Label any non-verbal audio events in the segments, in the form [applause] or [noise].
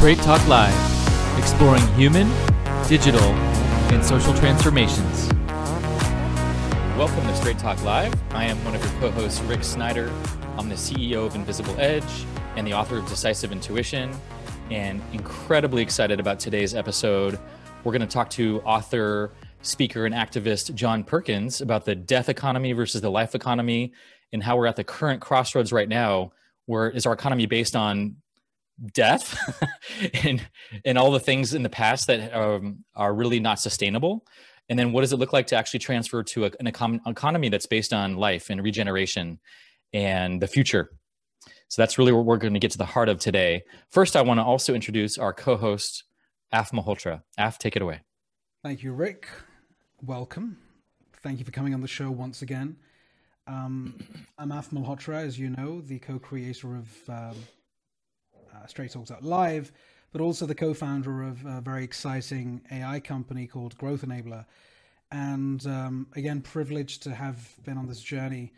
Straight Talk Live, exploring human, digital, and social transformations. Welcome to Straight Talk Live. I am one of your co hosts, Rick Snyder. I'm the CEO of Invisible Edge and the author of Decisive Intuition, and incredibly excited about today's episode. We're going to talk to author, speaker, and activist John Perkins about the death economy versus the life economy and how we're at the current crossroads right now. Where is our economy based on death [laughs] and and all the things in the past that um, are really not sustainable. And then what does it look like to actually transfer to a, an econ- economy that's based on life and regeneration and the future? So that's really what we're going to get to the heart of today. First i want to also introduce our co-host af malhotra. Af take it away. Thank you rick. Welcome. Thank you for coming on the show once again. Um, i'm af malhotra as you know the co-creator of um, uh, Straight Talks Out Live, but also the co-founder of a very exciting AI company called Growth Enabler. And um, again, privileged to have been on this journey,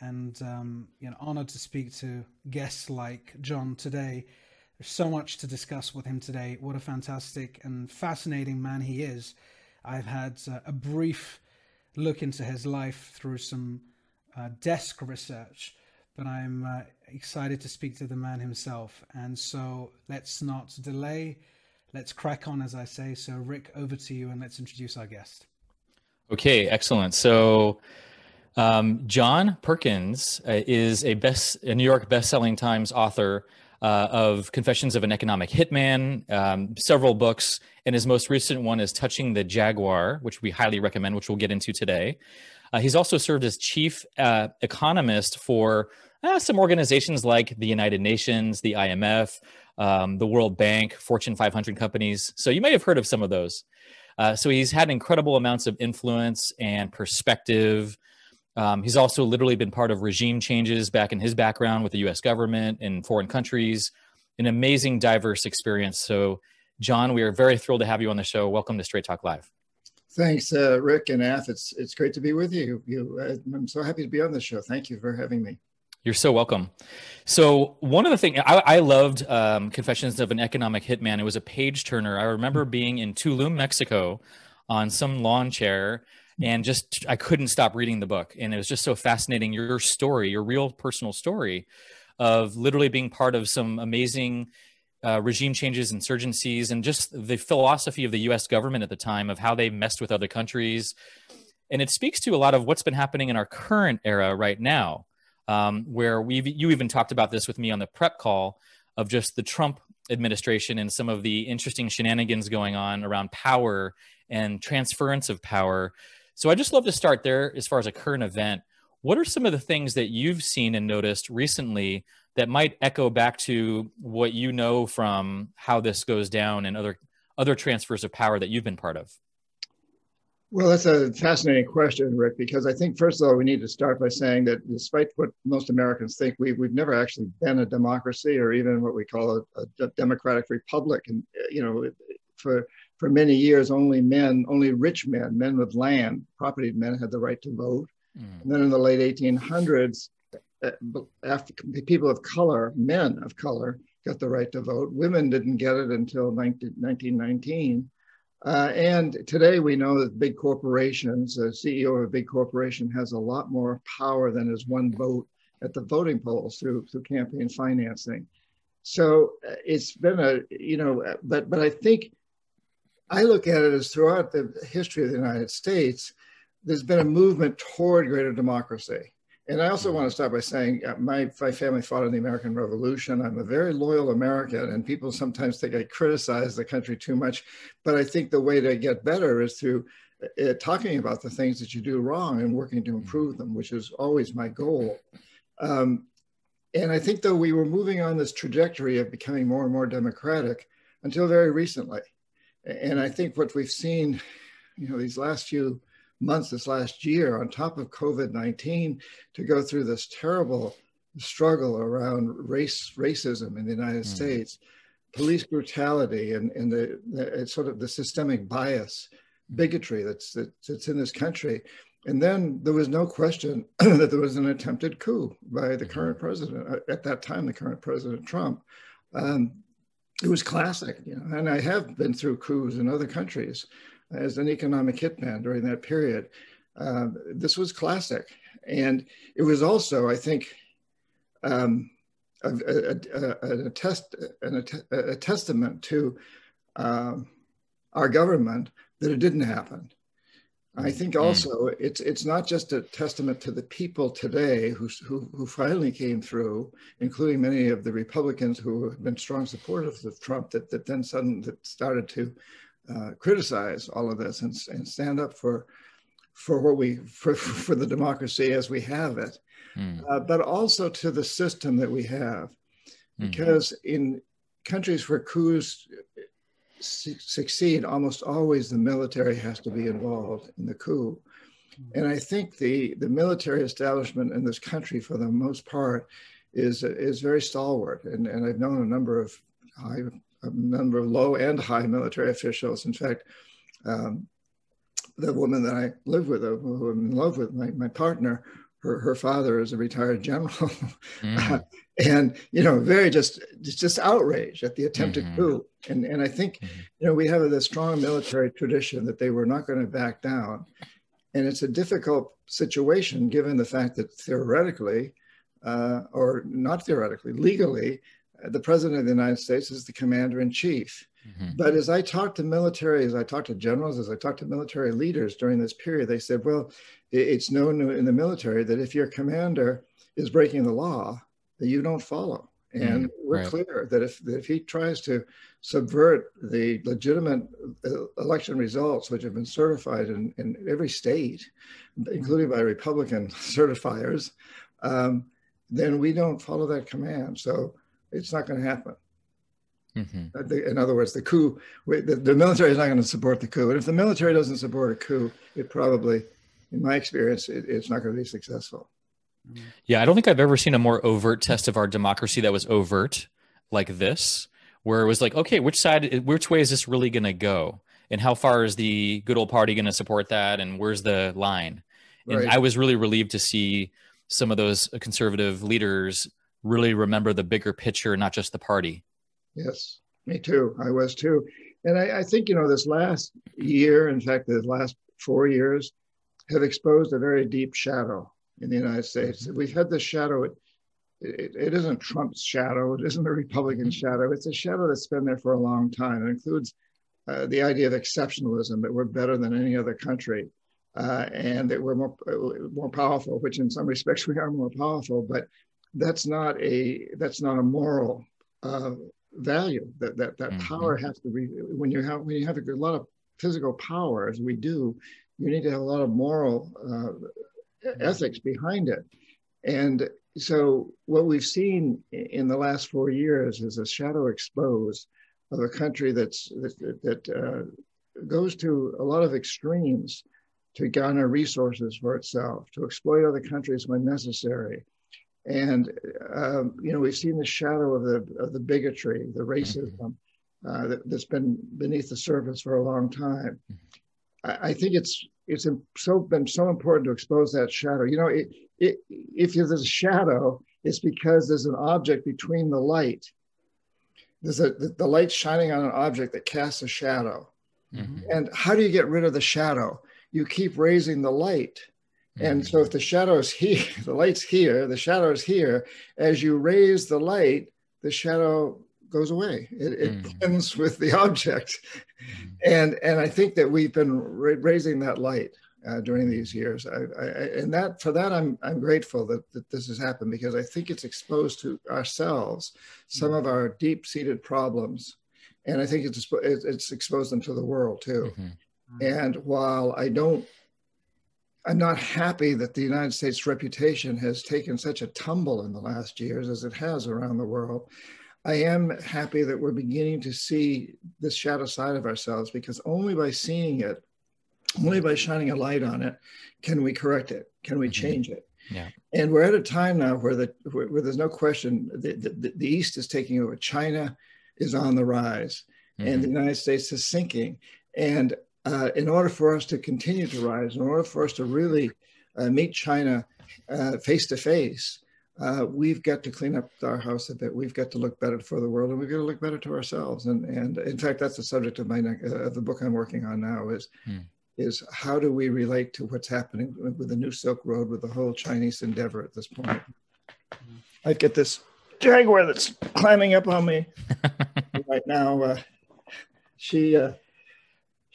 and um, you know, honored to speak to guests like John today. There's so much to discuss with him today. What a fantastic and fascinating man he is. I've had uh, a brief look into his life through some uh, desk research, but I'm uh, excited to speak to the man himself. And so let's not delay. Let's crack on, as I say. So, Rick, over to you, and let's introduce our guest. Okay, excellent. So, um, John Perkins uh, is a best a New York best-selling Times author uh, of Confessions of an Economic Hitman, um, several books, and his most recent one is Touching the Jaguar, which we highly recommend, which we'll get into today. Uh, he's also served as chief uh, economist for uh, some organizations like the United Nations, the IMF, um, the World Bank, Fortune 500 companies. So you may have heard of some of those. Uh, so he's had incredible amounts of influence and perspective. Um, he's also literally been part of regime changes back in his background with the US government and foreign countries. An amazing, diverse experience. So, John, we are very thrilled to have you on the show. Welcome to Straight Talk Live. Thanks, uh, Rick and Ath. It's it's great to be with you. you uh, I'm so happy to be on the show. Thank you for having me. You're so welcome. So one of the things I, I loved um, Confessions of an Economic Hitman. It was a page turner. I remember being in Tulum, Mexico, on some lawn chair, and just I couldn't stop reading the book, and it was just so fascinating. Your story, your real personal story, of literally being part of some amazing uh, regime changes, insurgencies, and just the philosophy of the U.S. government at the time of how they messed with other countries. And it speaks to a lot of what's been happening in our current era right now um, where we you even talked about this with me on the prep call of just the Trump administration and some of the interesting shenanigans going on around power and transference of power. So I just love to start there as far as a current event. What are some of the things that you've seen and noticed recently that might echo back to what you know from how this goes down and other other transfers of power that you've been part of? Well, that's a fascinating question, Rick, because I think, first of all, we need to start by saying that despite what most Americans think, we, we've never actually been a democracy or even what we call a, a democratic republic. And, you know, for, for many years, only men, only rich men, men with land, property men had the right to vote. Mm. And then in the late 1800s, uh, after people of color, men of color, got the right to vote. Women didn't get it until 19, 1919. Uh, and today we know that big corporations, a CEO of a big corporation has a lot more power than his one vote at the voting polls through, through campaign financing. So uh, it's been a, you know, uh, but, but I think I look at it as throughout the history of the United States, there's been a movement toward greater democracy. And I also want to start by saying uh, my, my family fought in the American Revolution. I'm a very loyal American, and people sometimes think I criticize the country too much. But I think the way to get better is through uh, talking about the things that you do wrong and working to improve them, which is always my goal. Um, and I think, though, we were moving on this trajectory of becoming more and more democratic until very recently. And I think what we've seen, you know, these last few months this last year on top of COVID 19 to go through this terrible struggle around race racism in the United mm. States, police brutality, and, and the, the sort of the systemic bias, bigotry that's, that, that's in this country. And then there was no question [clears throat] that there was an attempted coup by the mm-hmm. current president, uh, at that time, the current President Trump. Um, it was classic, you know, and I have been through coups in other countries as an economic hitman during that period. Uh, this was classic. And it was also, I think, um, a, a, a, test, a, testament to uh, our government that it didn't happen. I think mm. also it's it's not just a testament to the people today who, who, who finally came through, including many of the Republicans who have been strong supporters of Trump, that, that then suddenly that started to uh, criticize all of this and, and stand up for for what we for, for the democracy as we have it, mm. uh, but also to the system that we have, mm. because in countries where coups succeed, almost always the military has to be involved in the coup. Hmm. And I think the, the military establishment in this country, for the most part, is, is very stalwart. And, and I've known a number of high, a number of low and high military officials. In fact, um, the woman that I live with, who I'm in love with, my, my partner, her, her father is a retired general. [laughs] Mm. And, you know, very just, just outrage at the attempted mm-hmm. coup. And, and I think, mm-hmm. you know, we have a strong military tradition that they were not going to back down. And it's a difficult situation given the fact that theoretically, uh, or not theoretically, legally, uh, the president of the United States is the commander in chief. Mm-hmm. But as I talked to military, as I talked to generals, as I talked to military leaders during this period, they said, well, it's known in the military that if your commander is breaking the law, that you don't follow. And mm, we're right. clear that if, that if he tries to subvert the legitimate uh, election results, which have been certified in, in every state, including by Republican [laughs] certifiers, um, then we don't follow that command. So it's not going to happen. Mm-hmm. Uh, in other words, the coup, the, the military is not going to support the coup. And if the military doesn't support a coup, it probably, in my experience, it, it's not going to be successful. Mm-hmm. Yeah, I don't think I've ever seen a more overt test of our democracy that was overt like this, where it was like, okay, which side, which way is this really going to go? And how far is the good old party going to support that? And where's the line? And right. I was really relieved to see some of those uh, conservative leaders really remember the bigger picture, not just the party. Yes, me too. I was too. And I, I think, you know, this last year, in fact, the last four years, have exposed a very deep shadow in the United States. We've had this shadow. It, it, it isn't Trump's shadow. It isn't a Republican shadow. It's a shadow that's been there for a long time. It includes uh, the idea of exceptionalism that we're better than any other country, uh, and that we're more more powerful. Which, in some respects, we are more powerful. But that's not a that's not a moral uh, value. That that that mm-hmm. power has to be when you have when you have a lot of physical power, as we do, you need to have a lot of moral uh, ethics behind it. And so, what we've seen in the last four years is a shadow exposed of a country that's that, that uh, goes to a lot of extremes to garner resources for itself, to exploit other countries when necessary. And um, you know, we've seen the shadow of the of the bigotry, the racism uh, that, has been beneath the surface for a long time. I, I think it's it's so been so important to expose that shadow. You know, it, it, if there's a shadow, it's because there's an object between the light. There's a the, the light shining on an object that casts a shadow. Mm-hmm. And how do you get rid of the shadow? You keep raising the light. Mm-hmm. And so if the shadow is here, [laughs] the light's here, the shadow is here. As you raise the light, the shadow goes away. It, it mm. blends with the object, mm. and and I think that we've been ra- raising that light uh, during these years. I, I, and that for that I'm I'm grateful that, that this has happened because I think it's exposed to ourselves some mm. of our deep seated problems, and I think it's it's exposed them to the world too. Mm-hmm. And while I don't. I'm not happy that the United States reputation has taken such a tumble in the last years as it has around the world. I am happy that we're beginning to see this shadow side of ourselves because only by seeing it, only by shining a light on it, can we correct it? Can we mm-hmm. change it? Yeah. And we're at a time now where the where, where there's no question the, the, the, East is taking over. China is on the rise, mm-hmm. and the United States is sinking. And uh, in order for us to continue to rise, in order for us to really uh, meet China face to face, uh, we've got to clean up our house a bit. We've got to look better for the world, and we've got to look better to ourselves. And and in fact, that's the subject of my uh, of the book I'm working on now is hmm. is how do we relate to what's happening with the new Silk Road, with the whole Chinese endeavor at this point. Hmm. I get this jaguar that's climbing up on me [laughs] right now. Uh, she uh,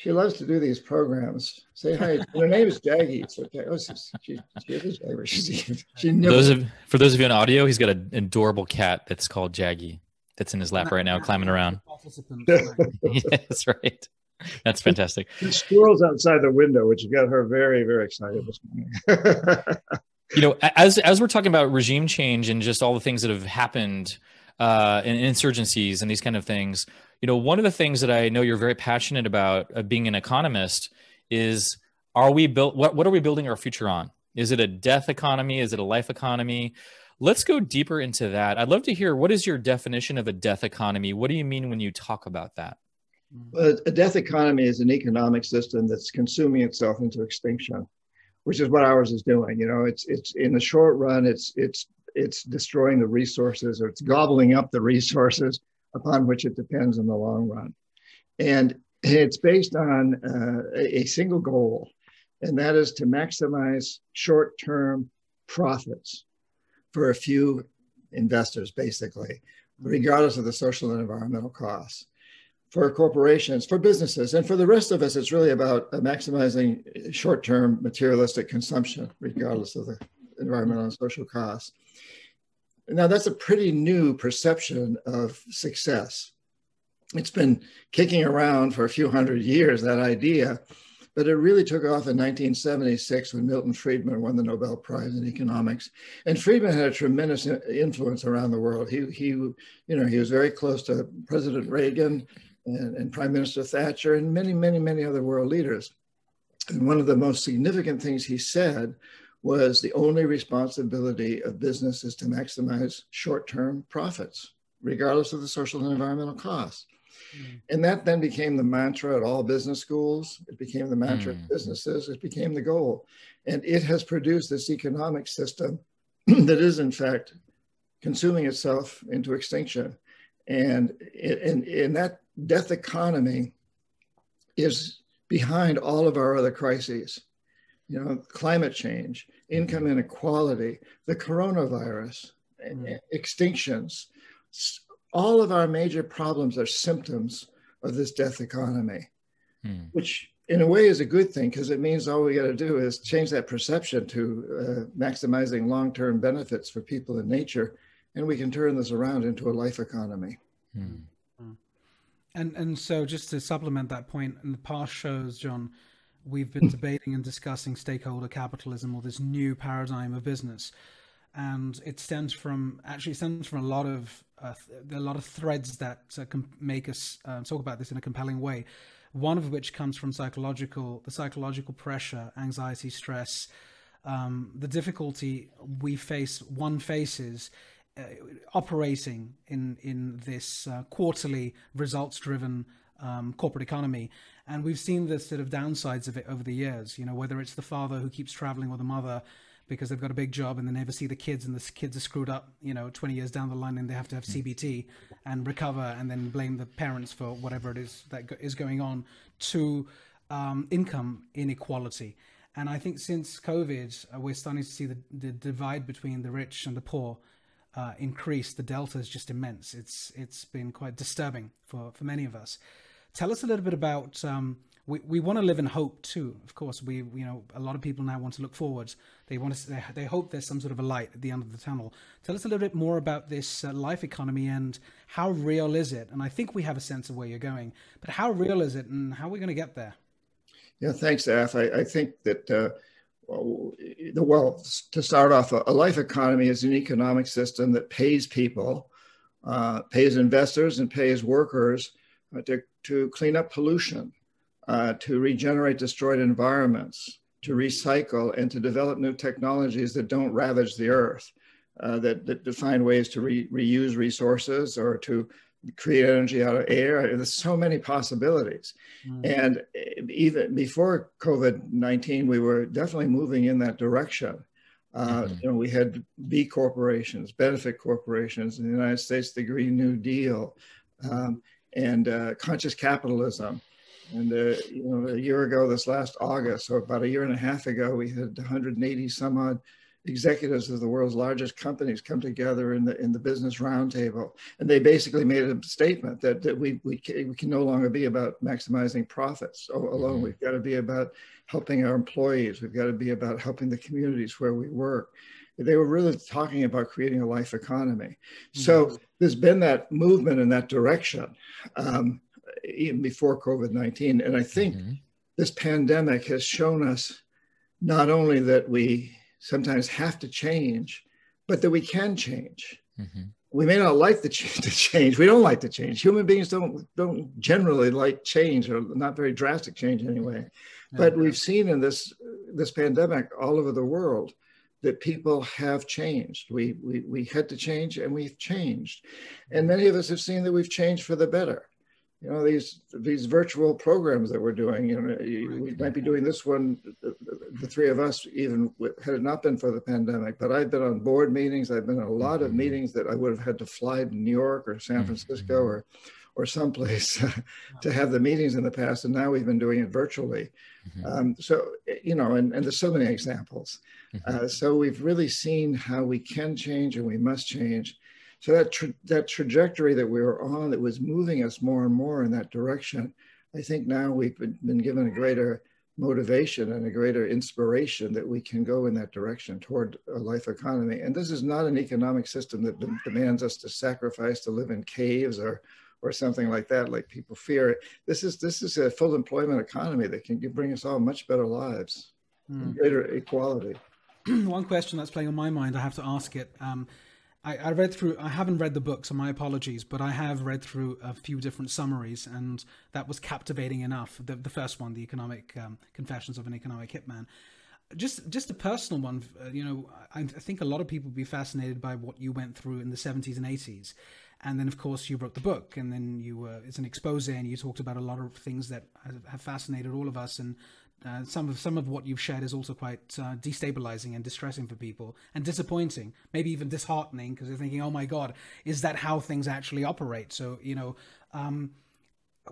she loves to do these programs. Say hi. [laughs] Her name is Jaggy. It's okay. Oh, she, she, she is Jaggy. She, she those of, for those of you on audio, he's got an adorable cat that's called Jaggy that's in his lap right now, climbing around. [laughs] that's right. That's fantastic. The squirrels outside the window, which got her very, very excited this morning. [laughs] you know, as as we're talking about regime change and just all the things that have happened uh, and insurgencies and these kind of things, you know, one of the things that I know you're very passionate about, uh, being an economist, is are we built? What what are we building our future on? Is it a death economy? Is it a life economy? Let's go deeper into that. I'd love to hear what is your definition of a death economy? What do you mean when you talk about that? Well, a death economy is an economic system that's consuming itself into extinction, which is what ours is doing. You know, it's it's in the short run, it's it's it's destroying the resources or it's gobbling up the resources upon which it depends in the long run. And it's based on uh, a single goal, and that is to maximize short term profits for a few investors, basically, regardless of the social and environmental costs. For corporations, for businesses, and for the rest of us, it's really about maximizing short term materialistic consumption, regardless of the environmental and social costs. Now, that's a pretty new perception of success. It's been kicking around for a few hundred years, that idea, but it really took off in 1976 when Milton Friedman won the Nobel Prize in economics. And Friedman had a tremendous influence around the world. He, he you know, he was very close to President Reagan and, and Prime Minister Thatcher and many, many, many other world leaders. And one of the most significant things he said was the only responsibility of business is to maximize short-term profits, regardless of the social and environmental costs. Mm. And that then became the mantra at all business schools. It became the mantra mm. of businesses. It became the goal. And it has produced this economic system [clears throat] that is, in fact, consuming itself into extinction. And in, in that death economy is behind all of our other crises you know, climate change, income inequality, the coronavirus, mm. extinctions. All of our major problems are symptoms of this death economy, mm. which in a way is a good thing because it means all we got to do is change that perception to uh, maximizing long term benefits for people and nature, and we can turn this around into a life economy. Mm. And and so just to supplement that point, in the past shows, John, we've been debating and discussing stakeholder capitalism or this new paradigm of business. And it stems from actually stems from a lot of uh, a lot of threads that uh, can make us uh, talk about this in a compelling way. One of which comes from psychological the psychological pressure anxiety stress um, the difficulty we face one faces uh, operating in in this uh, quarterly results driven um, corporate economy. And we've seen the sort of downsides of it over the years, you know, whether it's the father who keeps traveling or the mother because they've got a big job and they never see the kids and the kids are screwed up, you know, 20 years down the line and they have to have CBT and recover and then blame the parents for whatever it is that is going on to um, income inequality. And I think since COVID, uh, we're starting to see the, the divide between the rich and the poor uh, increase. The delta is just immense. It's it's been quite disturbing for, for many of us. Tell us a little bit about. Um, we, we want to live in hope too. Of course, we you know a lot of people now want to look forward. They want to they, hope there's some sort of a light at the end of the tunnel. Tell us a little bit more about this uh, life economy and how real is it? And I think we have a sense of where you're going, but how real is it, and how are we going to get there? Yeah, thanks, Af. I, I think that. Uh, the well to start off a, life economy is an economic system that pays people uh, pays investors and pays workers to to clean up pollution, uh, to regenerate destroyed environments, to recycle, and to develop new technologies that don't ravage the earth, uh, that, that define ways to re reuse resources or to create energy out of air. There's so many possibilities. Mm. And even before COVID 19, we were definitely moving in that direction. Uh, mm-hmm. You know, we had B corporations, benefit corporations in the United States, the Green New Deal, um, and uh, conscious capitalism. And uh, you know, a year ago, this last August, so about a year and a half ago, we had 180 some odd executives of the world's largest companies come together in the in the business roundtable, and they basically made a statement that, that we, we can, we can no longer be about maximizing profits alone. Mm-hmm. We've got to be about helping our employees. We've got to be about helping the communities where we work. They were really talking about creating a life economy. Mm-hmm. So there's been that movement in that direction um, even before COVID 19, and I think mm-hmm. this pandemic has shown us not only that we sometimes have to change, but that we can change. Mm-hmm. We may not like the, [laughs] ch- the change. We don't like the change. Human beings don't don't generally like change, or not very drastic change anyway. But we've seen in this this pandemic all over the world that people have changed. We, we, we had to change and we've changed. And many of us have seen that we've changed for the better you know these these virtual programs that we're doing you know we might be doing this one the three of us even had it not been for the pandemic but i've been on board meetings i've been in a lot of mm-hmm. meetings that i would have had to fly to new york or san francisco mm-hmm. or or someplace [laughs] to have the meetings in the past and now we've been doing it virtually. Mm-hmm. um, so you know and, and there's so many examples. Uh, so we've really seen how we can change and we must change. So that tra- that trajectory that we were on that was moving us more and more in that direction, I think now we've been, been given a greater motivation and a greater inspiration that we can go in that direction toward a life economy. And this is not an economic system that de- demands us to sacrifice to live in caves or or something like that, like people fear. This is this is a full employment economy that can bring us all much better lives, mm. greater equality. [clears throat] One question that's playing on my mind, I have to ask it. Um, I, I, read through. I haven't read the book, so my apologies. But I have read through a few different summaries, and that was captivating enough. The, the first one, the economic um, confessions of an economic hitman. Just, just a personal one. Uh, you know, I, I, think a lot of people would be fascinated by what you went through in the seventies and eighties, and then of course you wrote the book, and then you uh, it's an expose, and you talked about a lot of things that have fascinated all of us, and uh, some of some of what you've shared is also quite uh, destabilizing and distressing for people and disappointing, maybe even disheartening because they're thinking, "Oh my God, is that how things actually operate?" So you know, um,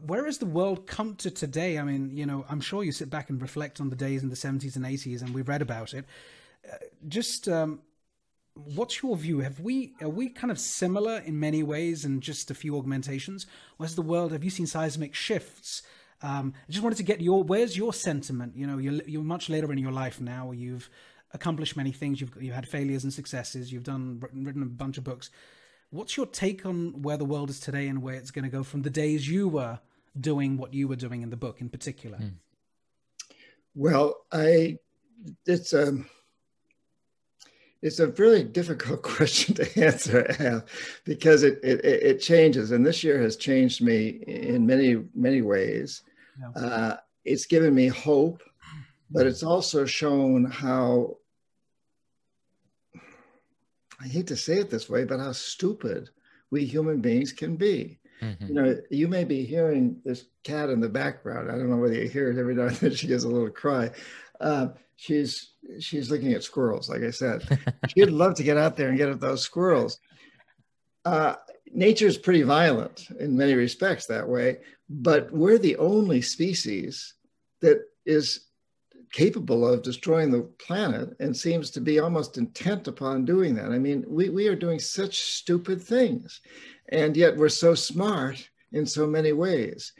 where has the world come to today? I mean, you know, I'm sure you sit back and reflect on the days in the 70s and 80s, and we've read about it. Uh, just um, what's your view? Have we are we kind of similar in many ways and just a few augmentations? Where's the world? Have you seen seismic shifts? Um, I just wanted to get your where's your sentiment? You know, you're you're much later in your life now. You've accomplished many things. You've you've had failures and successes. You've done written a bunch of books. What's your take on where the world is today and where it's going to go from the days you were doing what you were doing in the book in particular? Mm. Well, I it's um, it's a really difficult [laughs] question to answer because it, it, it changes and this year has changed me in many many ways. Yeah. uh, it's given me hope but it's also shown how i hate to say it this way but how stupid we human beings can be. Mm-hmm. you know you may be hearing this cat in the background. I don't know whether you hear it every now and then. [laughs] She gives a little cry. Uh, she's she's looking at squirrels. Like I said, [laughs] she'd love to get out there and get at those squirrels. Uh, Nature is pretty violent in many respects that way, but we're the only species that is capable of destroying the planet and seems to be almost intent upon doing that. I mean, we, we are doing such stupid things, and yet we're so smart in so many ways.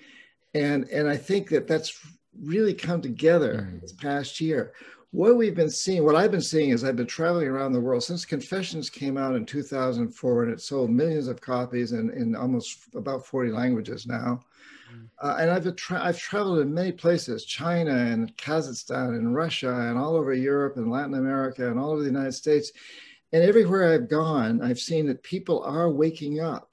And, and I think that that's really come together mm. this past year. What we've been seeing, what I've been seeing is I've been traveling around the world since Confessions came out in 2004 and it sold millions of copies in, in almost about 40 languages now. Mm. Uh, and I've, tra- I've traveled in many places, China and Kazakhstan and Russia and all over Europe and Latin America and all over the United States. And everywhere I've gone, I've seen that people are waking up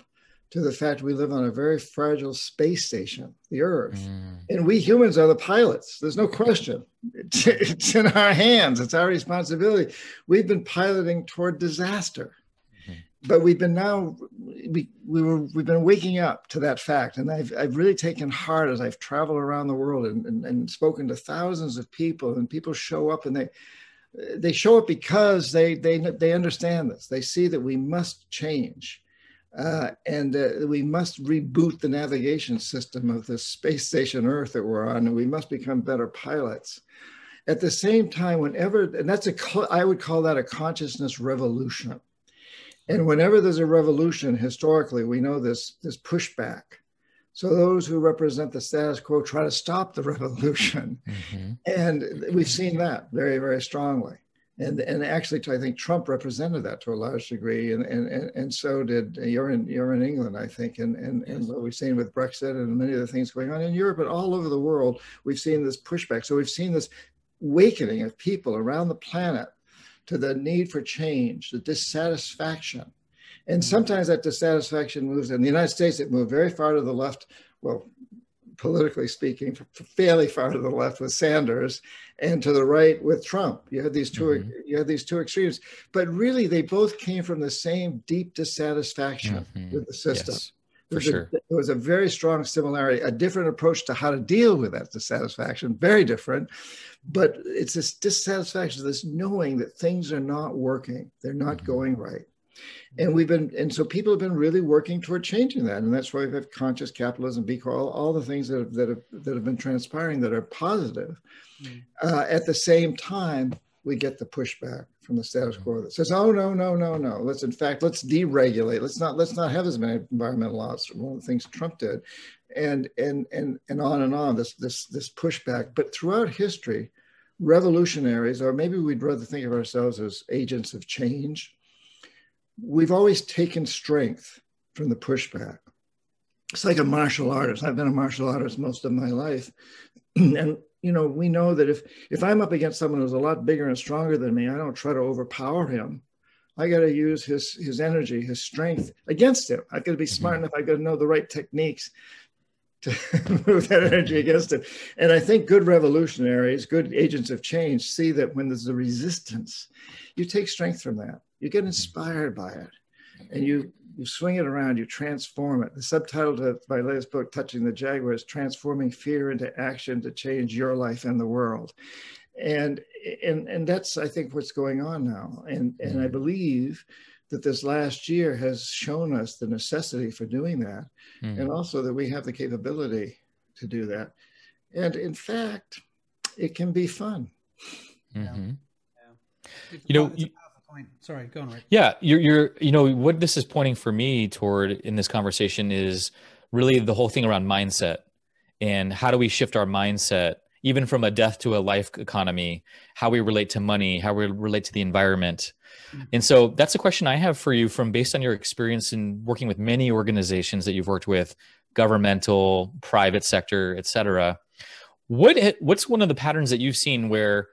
to the fact we live on a very fragile space station, the Earth. Mm. And we humans are the pilots. There's no question. It's, it's, in our hands, it's our responsibility. We've been piloting toward disaster. Mm-hmm. But we've been now we we were we've been waking up to that fact, and I've I've really taken heart as I've traveled around the world and, and, and spoken to thousands of people, and people show up and they they show up because they they they understand this. They see that we must change, uh, and uh, we must reboot the navigation system of the space station Earth that we're on, and we must become better pilots. At the same time, whenever and that's a I would call that a consciousness revolution. And whenever there's a revolution, historically, we know this this pushback. So those who represent the status quo try to stop the [laughs] revolution. Mm-hmm. And we've seen that very, very strongly. And, and actually, I think Trump represented that to a large degree, and, and, and so did you're in you're in England, I think, and, and, yes. and what we've seen with Brexit and many of the things going on in Europe, but all over the world, we've seen this pushback. So we've seen this awakening of people around the planet to the need for change, the dissatisfaction and mm-hmm. sometimes that dissatisfaction moves in the United States, it moved very far to the left. Well, politically speaking, fairly far to the left with Sanders, and to the right with Trump. You had these 2 mm-hmm. you had these two extremes, but really they both came from the same deep dissatisfaction mm-hmm. with the system. Yes, for sure. A, there was a very strong similarity, a different approach to how to deal with that dissatisfaction, very different. But it's this dissatisfaction, this knowing that things are not working, they're not mm-hmm. going right and we've been and so people have been really working toward changing that. And that's why we have conscious capitalism b all, all the things that have, that have that have been transpiring that are positive. Mm. uh, at the same time we get the pushback from the status quo that says oh no no no no. Let's in fact let's deregulate. Let's not let's not have as many environmental laws. One of the things trump did and and and and on and on this this this pushback. But throughout history revolutionaries or maybe we'd rather think of ourselves as agents of change we've always taken strength from the pushback. It's like a martial artist. I've been a martial artist most of my life. [clears throat] and you know, we know that if if I'm up against someone who's a lot bigger and stronger than me, I don't try to overpower him. I got to use his his energy, his strength against him. I got to be smart mm-hmm. enough. I got to know the right techniques to [laughs] move that energy against him. And I think good revolutionaries, good agents of change, see that when there's a resistance, you take strength from that. You get inspired by it and you you swing it around, you transform it. The subtitle to my latest book, Touching the Jaguar, is Transforming Fear into Action to Change Your Life and the World. And and and that's I think what's going on now. And and I mm-hmm. believe that this last year has shown us the necessity for doing that, mm. and also that we have the capability to do that. And in fact, it can be fun. Mm-hmm. Yeah. You know, you, point. Sorry, go on. Rick. Yeah, you're, you're, you know, what this is pointing for me toward in this conversation is really the whole thing around mindset and how do we shift our mindset, even from a death to a life economy, how we relate to money, how we relate to the environment. Mm-hmm. And so that's a question I have for you from based on your experience in working with many organizations that you've worked with, governmental, private sector, et cetera. What what's one of the patterns that you've seen where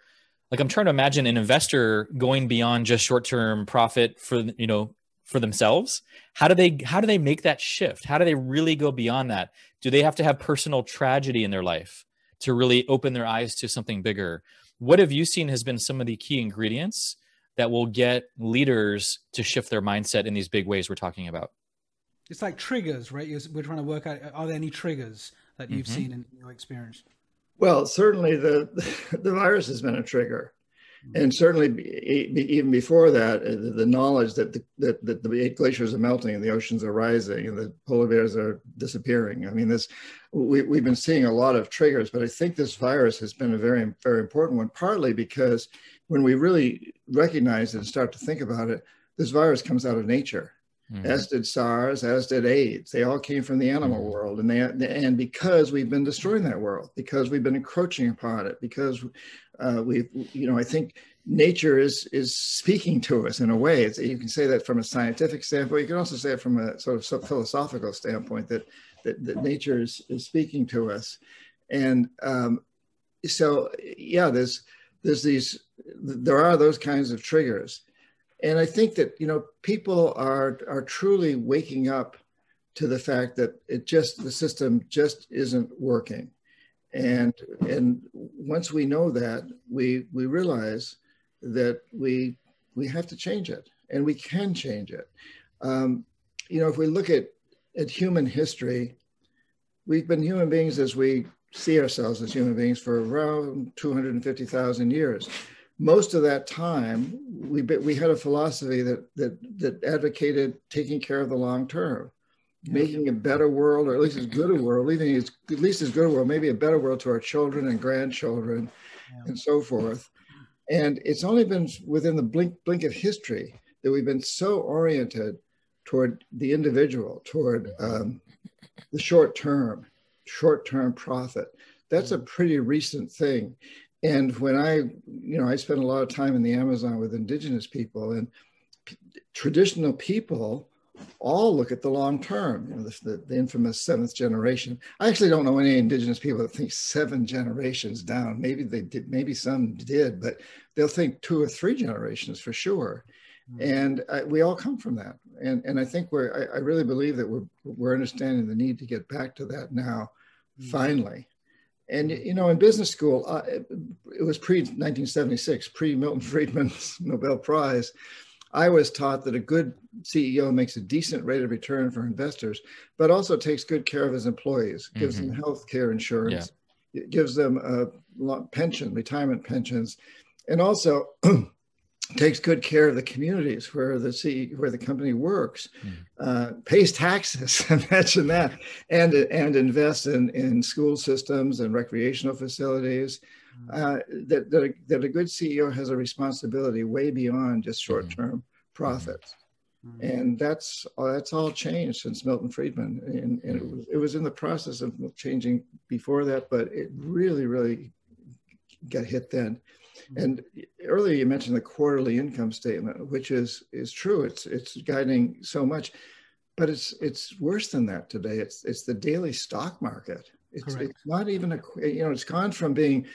like i'm trying to imagine an investor going beyond just short-term profit for you know for themselves. How do they how do they make that shift? How do they really go beyond that? Do they have to have personal tragedy in their life to really open their eyes to something bigger? What have you seen has been some of the key ingredients that will get leaders to shift their mindset in these big ways we're talking about? It's like triggers right? We're trying to work out are there any triggers that you've mm-hmm. seen in your experience well, certainly the [laughs] the virus has been a trigger, mm-hmm. and certainly even before that, uh, the knowledge that the, that, that the glaciers are melting and the oceans are rising and the polar bears are disappearing. I mean, this we, we've been seeing a lot of triggers, but I think this virus has been a very very important one. Partly because when we really recognize it and start to think about it, this virus comes out of nature mm-hmm. as did SARS, as did AIDS. They all came from the animal mm-hmm. world, and they and because we've been destroying that world, because we've been encroaching upon it, because uh, we've you know I think nature is is speaking to us in a way. It's, you can say that from a scientific standpoint. You can also say it from a sort of philosophical standpoint that that, that nature is, is speaking to us, and um, so yeah, there's there's these there are those kinds of triggers and I think that you know people are are truly waking up to the fact that it just the system just isn't working, and and once we know that, we we realize that we we have to change it, and we can change it. Um, you know, if we look at at human history, we've been human beings as we see ourselves as human beings for around 250,000 years most of that time, we we had a philosophy that that that advocated taking care of the long term, yeah. making a better world, or at least as good a world, leaving as, at least as good a world, maybe a better world to our children and grandchildren, yeah. and so forth. And it's only been within the blink blink of history that we've been so oriented toward the individual, toward um, the short term, short term profit. That's a pretty recent thing. And when I, you know, I spent a lot of time in the Amazon with indigenous people and p- traditional people all look at the long term, you know, the, the, the, infamous seventh generation. I actually don't know any indigenous people that think seven generations down. Maybe they did, maybe some did, but they'll think two or three generations for sure. Mm-hmm. And I, we all come from that. And, and I think we're, I, I, really believe that we're, we're understanding the need to get back to that now, mm-hmm. finally. And you know, in business school, uh, it was pre 1976, pre Milton [laughs] Friedman's Nobel Prize. I was taught that a good CEO makes a decent rate of return for investors, but also takes good care of his employees, gives mm-hmm. them health care insurance, yeah. gives them a pension, retirement pensions, and also [clears throat] takes good care of the communities where the C, where the company works, mm. uh, pays taxes, [laughs] imagine that, and and invests in, in school systems and recreational facilities. Hmm. Uh, that, that a, that, a, good CEO has a responsibility way beyond just hmm. short-term mm. profits. Mm. And that's that's all changed since Milton Friedman, and, and it, was, it was in the process of changing before that, but it really, really got hit then. And earlier you mentioned the quarterly income statement, which is is true. It's it's guiding so much, but it's it's worse than that today. It's it's the daily stock market. It's, it's not even a you know it's gone from being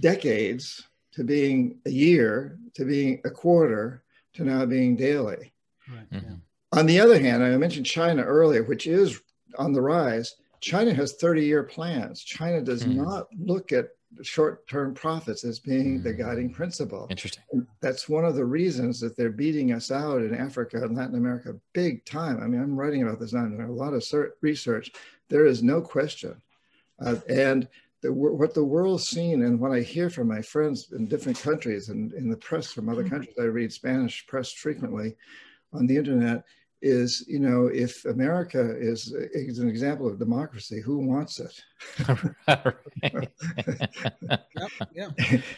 decades to being a year to being a quarter to now being daily. Right. Mm-hmm. On the other hand, I mentioned China earlier, which is on the rise. China has 30 year plans. China does mm. not look at short-term profits as being the mm. guiding principle. Interesting. That's one of the reasons that they're beating us out in Africa and Latin America big time. I mean, I'm writing about this now. A lot of research. There is no question, uh, and the, what the world's seen, and what I hear from my friends in different countries and in the press from other mm. countries, I read Spanish press frequently on the internet is, you know, if America is, is an example of democracy, who wants it? yep, [laughs] yeah.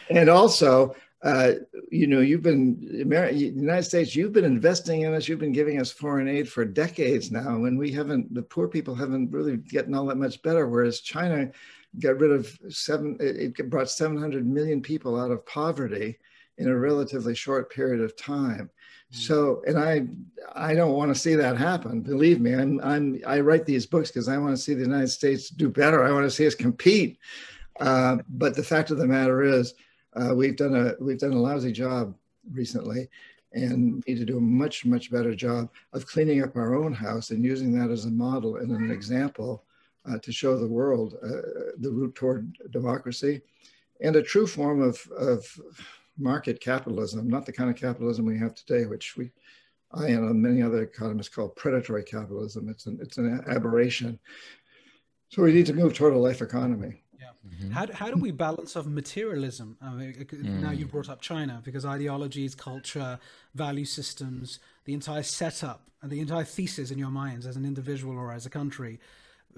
And also, uh, you know, you've been, United States, you've been investing in us, you've been giving us foreign aid for decades now, and we haven't, the poor people haven't really gotten all that much better, whereas China got rid of seven, it brought 700 million people out of poverty in a relatively short period of time. So, and I, I don't want to see that happen. Believe me, I'm, I'm, I write these books because I want to see the United States do better. I want to see us compete. Uh, but the fact of the matter is, uh, we've done a, we've done a lousy job recently, and need to do a much, much better job of cleaning up our own house and using that as a model and an example uh, to show the world uh, the route toward democracy and a true form of, of market capitalism, not the kind of capitalism we have today, which we, I and many other economists call predatory capitalism. It's an, it's an aberration. So we need to move toward a life economy. Yeah. Mm-hmm. How, how do we balance of materialism? I mean, mm. Now you brought up China because ideologies, culture, value systems, the entire setup and the entire thesis in your minds as an individual or as a country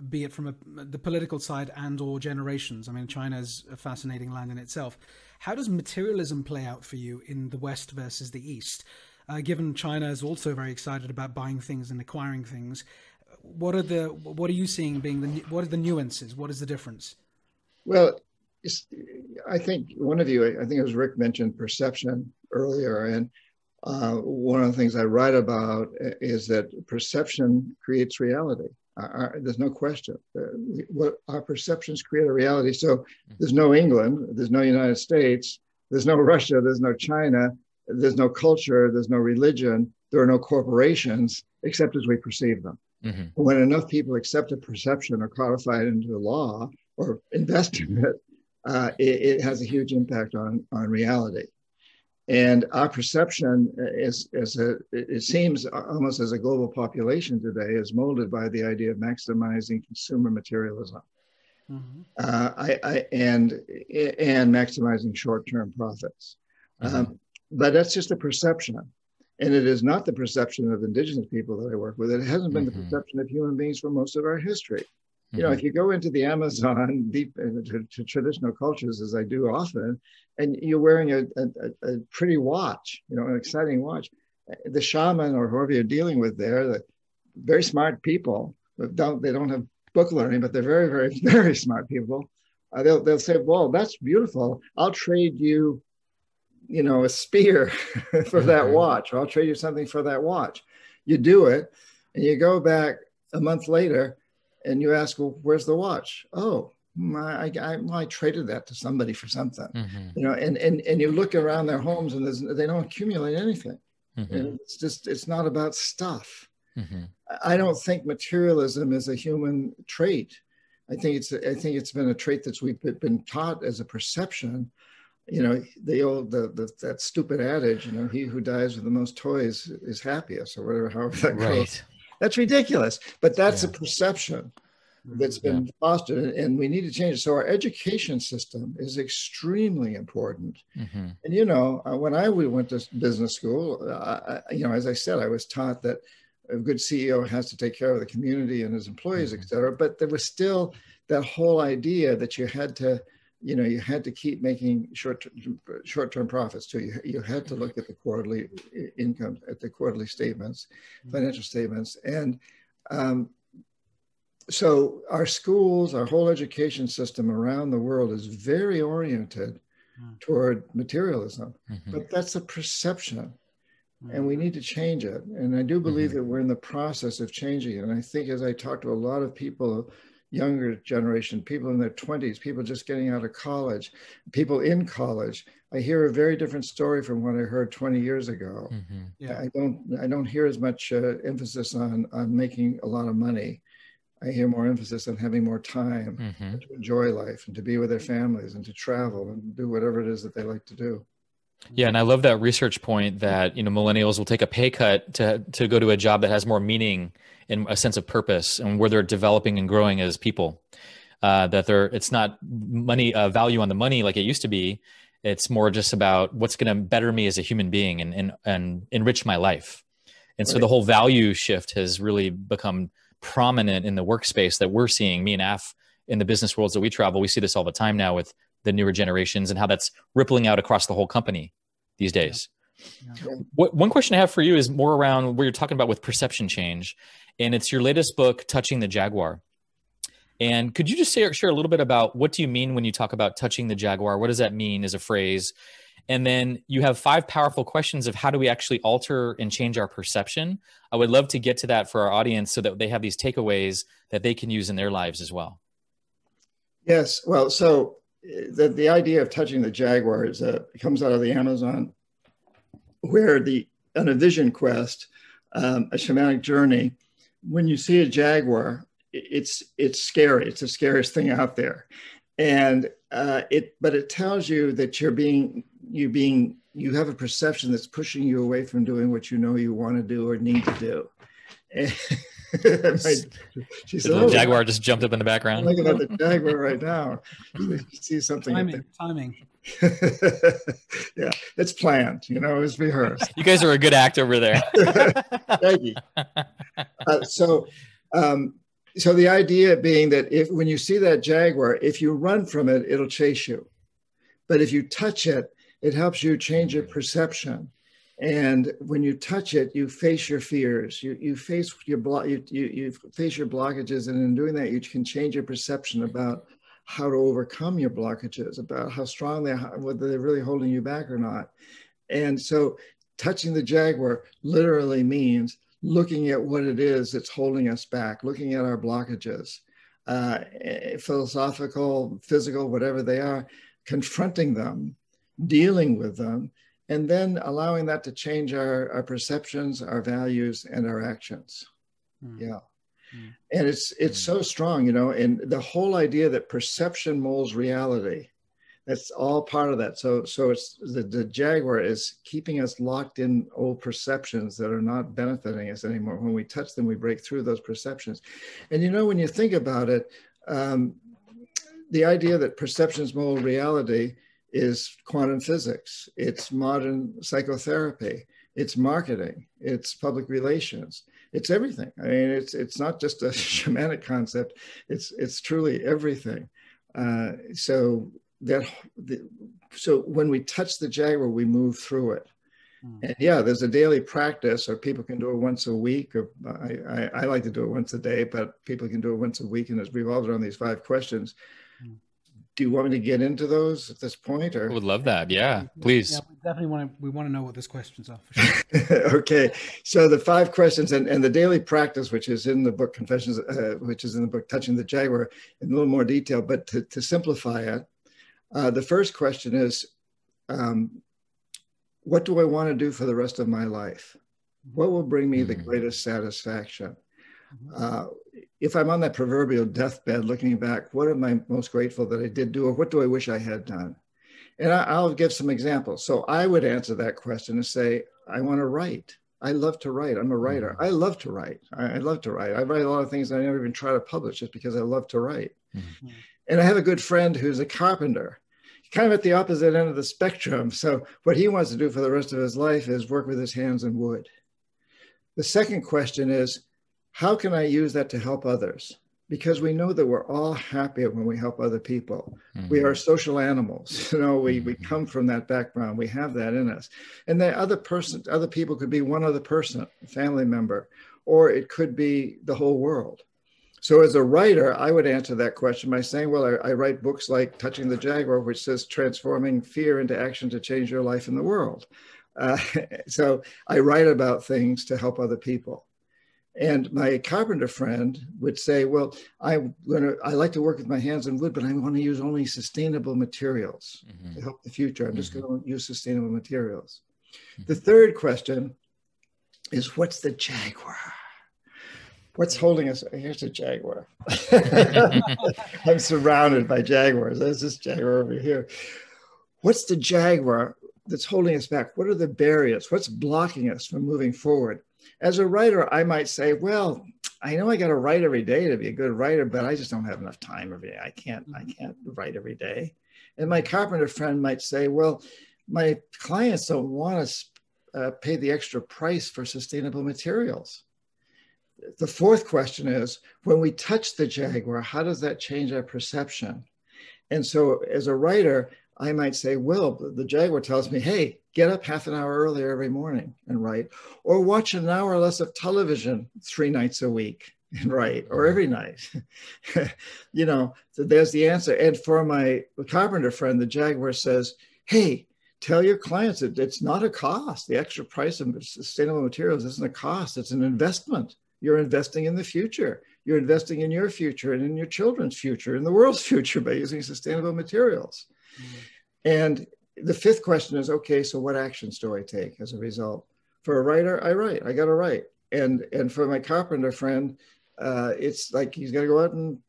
be it from a, the political side and or generations. I mean, China is a fascinating land in itself. How does materialism play out for you in the West versus the East? Uh, given China is also very excited about buying things and acquiring things, what are the what are you seeing being the what are the nuances? What is the difference? Well, I think one of you, I think it was Rick mentioned perception earlier, and uh, one of the things I write about is that perception creates reality. Our, there's no question. Uh, what our perceptions create a reality. So there's no England, there's no United States, there's no Russia, there's no China, there's no culture, there's no religion, there are no corporations except as we perceive them. Mm-hmm. When enough people accept a perception or codify it into the law or invest in it, uh, it, it, has a huge impact on, on reality. And our perception is, is a, it seems almost as a global population today is molded by the idea of maximizing consumer materialism. Mm-hmm. Uh, I, I, and, and maximizing short-term profits. Mm-hmm. Um, but that's just a perception. And it is not the perception of indigenous people that I work with. It hasn't been mm-hmm. the perception of human beings for most of our history. You know, if you go into the Amazon, [laughs] deep into to traditional cultures, as I do often, and you're wearing a, a, a pretty watch, you know, an exciting watch, the shaman or whoever you're dealing with there, the very smart people, don't they don't have book learning, but they're very, very, [laughs] very smart people. Uh, they'll they'll say, "Well, that's beautiful. I'll trade you you know, a spear [laughs] for that mm-hmm. watch, or I'll trade you something for that watch. You do it, and you go back a month later, and you ask, well, where's the watch? Oh, my, I, I, well, I traded that to somebody for something, mm-hmm. you know, and, and, and you look around their homes and they don't accumulate anything. Mm-hmm. It's just, it's not about stuff. Mm-hmm. I don't think materialism is a human trait. I think it's, I think it's been a trait that we've been taught as a perception you know the old the, the, that stupid adage you know he who dies with the most toys is happiest or whatever however that right. goes that's ridiculous but that's yeah. a perception that's been yeah. fostered and we need to change it so our education system is extremely important mm-hmm. and you know uh, when i went to business school uh, I, you know as i said i was taught that a good ceo has to take care of the community and his employees mm-hmm. et cetera but there was still that whole idea that you had to you know you had to keep making short short term profits too. You, you had to look at the quarterly income at the quarterly statements, mm-hmm. financial statements, and um, so our schools, our whole education system around the world is very oriented mm. toward materialism, mm-hmm. but that's a perception. And we need to change it. And I do believe mm-hmm. that we're in the process of changing it. And I think as I talk to a lot of people younger generation, people in their 20s, people just getting out of college, people in college. I hear a very different story from what I heard 20 years ago. Mm-hmm. Yeah. I don't I don't hear as much uh, emphasis on on making a lot of money. I hear more emphasis on having more time mm-hmm. to enjoy life and to be with their families and to travel and do whatever it is that they like to do. Yeah, and I love that research point that you know millennials will take a pay cut to to go to a job that has more meaning and a sense of purpose and where they're developing and growing as people. Uh, that they're it's not money uh, value on the money like it used to be. It's more just about what's going to better me as a human being and and, and enrich my life. And so right. the whole value shift has really become prominent in the workspace that we're seeing. Me and Af in the business worlds that we travel, we see this all the time now with the newer generations and how that's rippling out across the whole company these days. Yeah. What, one question I have for you is more around what you're talking about with perception change and it's your latest book, Touching the Jaguar. And could you just say, share a little bit about what do you mean when you talk about touching the jaguar? What does that mean as a phrase? And then you have five powerful questions of how do we actually alter and change our perception. I would love to get to that for our audience so that they have these takeaways that they can use in their lives as well. Yes. Well, so the, the idea of touching the jaguar is uh, comes out of the Amazon, where the on a vision quest, um, a shamanic journey, when you see a jaguar, it's it's scary. It's the scariest thing out there, and uh, it but it tells you that you're being you being you have a perception that's pushing you away from doing what you know you want to do or need to do. [laughs] [laughs] she said, the oh, jaguar just jumped up in the background. I'm looking at the jaguar right now. You see something. Timing. Timing. [laughs] yeah, it's planned. You know, it's rehearsed. [laughs] You guys are a good act over there. Thank you. Uh, so, um, so the idea being that if when you see that jaguar, if you run from it, it'll chase you. But if you touch it, it helps you change your perception. And when you touch it, you face your fears. You, you face your block. You, you, you face your blockages, and in doing that, you can change your perception about how to overcome your blockages, about how strong they are, whether they're really holding you back or not. And so touching the jaguar literally means looking at what it is that's holding us back, looking at our blockages, uh, philosophical, physical, whatever they are, confronting them, dealing with them, and then allowing that to change our, our perceptions, our values, and our actions. Mm. Yeah. Mm. And it's it's mm. so strong, you know, and the whole idea that perception molds reality. That's all part of that. So so it's the, the jaguar is keeping us locked in old perceptions that are not benefiting us anymore. When we touch them, we break through those perceptions. And you know, when you think about it, um, the idea that perceptions mold reality is quantum physics, it's modern psychotherapy, it's marketing, it's public relations, it's everything. I mean, it's it's not just a [laughs] shamanic concept; it's it's truly everything. Uh, so that the, so when we touch the jaguar, we move through it. Hmm. And yeah, there's a daily practice, or people can do it once a week, or I, I, I, like to do it once a day, but people can do it once a week, and it's revolved around these five questions do you want me to get into those at this point or I would love that yeah please yeah, we definitely want to we want to know what those questions are sure. [laughs] okay so the five questions and, and the daily practice which is in the book confessions uh, which is in the book touching the jaguar in a little more detail but to, to simplify it uh, the first question is um, what do i want to do for the rest of my life what will bring me the mm-hmm. greatest satisfaction mm-hmm. uh, if I'm on that proverbial deathbed looking back, what am I most grateful that I did do, or what do I wish I had done? And I, will give some examples. So I would answer that question and say, I want to write. I love to write. I'm a writer. Mm-hmm. I love to write. I, I, love to write. I write a lot of things I never even try to publish just because I love to write. Mm-hmm. And I have a good friend who's a carpenter, kind of at the opposite end of the spectrum. So what he wants to do for the rest of his life is work with his hands and wood. The second question is, how can I use that to help others? Because we know that we're all happier when we help other people. Mm-hmm. We are social animals. [laughs] You know, we, we mm-hmm. come from that background. We have that in us. And the other person, other people could be one other person, a family member, or it could be the whole world. So, as a writer, I would answer that question by saying, Well, I, I, write books like Touching the Jaguar, which says transforming fear into action to change your life in the world. Uh, [laughs] so, I write about things to help other people. And my carpenter friend would say, "Well, I I like to work with my hands and wood, but I want to use only sustainable materials mm-hmm. to help the future. I'm mm-hmm. just going to use sustainable materials." Mm-hmm. The third question is, "What's the jaguar?" What's holding us? Here's a jaguar. [laughs] I'm surrounded by jaguars. There's this jaguar over here. What's the jaguar that's holding us back? What are the barriers? What's blocking us from moving forward? As a writer, I might say, well, I know I got to write every day to be a good writer, but I just don't have enough time every day. I can't, I mm-hmm. can't write every day. And my carpenter friend might say, well, my clients don't want to uh, pay the extra price for sustainable materials. The fourth question is when we touch the jaguar, how does that change our perception? And so, as a writer, I might say, Will, the Jaguar tells me, hey, get up half an hour earlier every morning and write, or watch an hour less of television three nights a week and write, or every mm-hmm. night. [laughs] you know, so there's the answer. And for my carpenter friend, the Jaguar says, hey, tell your clients that it's not a cost. The extra price of sustainable materials isn't a cost, it's an investment. You're investing in the future. You're investing in your future and in your children's future, in the world's [laughs] future by using sustainable materials. Mm-hmm. And the fifth question is okay, so what actions do I take as a result? For a writer, I write, I got to write. And, and for my carpenter friend, uh, it's like he's got to go out and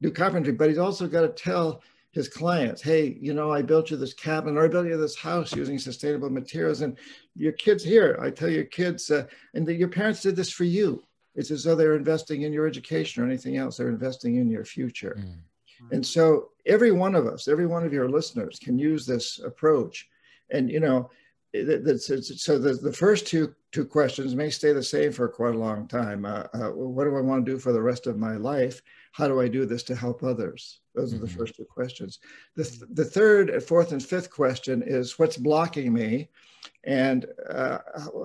do carpentry, but he's also got to tell his clients, hey, you know, I built you this cabin or I built you this house using sustainable materials. And your kids here, I tell your kids, uh, and the, your parents did this for you. It's as though they're investing in your education or anything else. They're investing in your future. Mm. And so every one of us, every one of your listeners can use this approach. And, you know, so the, the first two two questions may stay the same for quite a long time. Uh, uh, what do I want to do for the rest of my life? How do I do this to help others? Those are the mm-hmm. first two questions. The, th- the third, fourth, and fifth question is what's blocking me? And uh,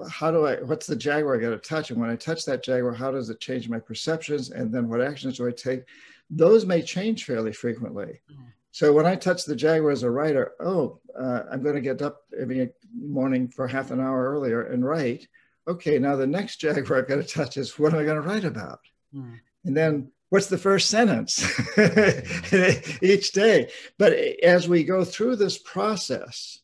how do I, what's the jaguar I got to touch? And when I touch that jaguar, how does it change my perceptions? And then what actions do I take? Those may change fairly frequently. Mm. So when I touch the Jaguar as a writer, oh, uh, I'm going to get up every morning for half an hour earlier and write. Okay, now the next Jaguar I've got to touch is what am I going to write about? Mm. And then what's the first sentence [laughs] each day? But as we go through this process,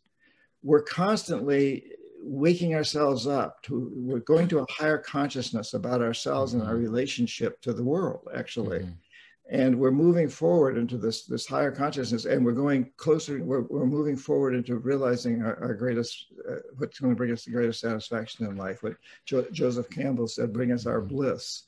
we're constantly waking ourselves up to we're going to a higher consciousness about ourselves mm-hmm. and our mm-hmm. relationship to the world actually mm-hmm and we're moving forward into this this higher consciousness and we're going closer we're, we're moving forward into realizing our, our greatest uh, what's going to bring us the greatest satisfaction in life what jo- joseph campbell said bring us our bliss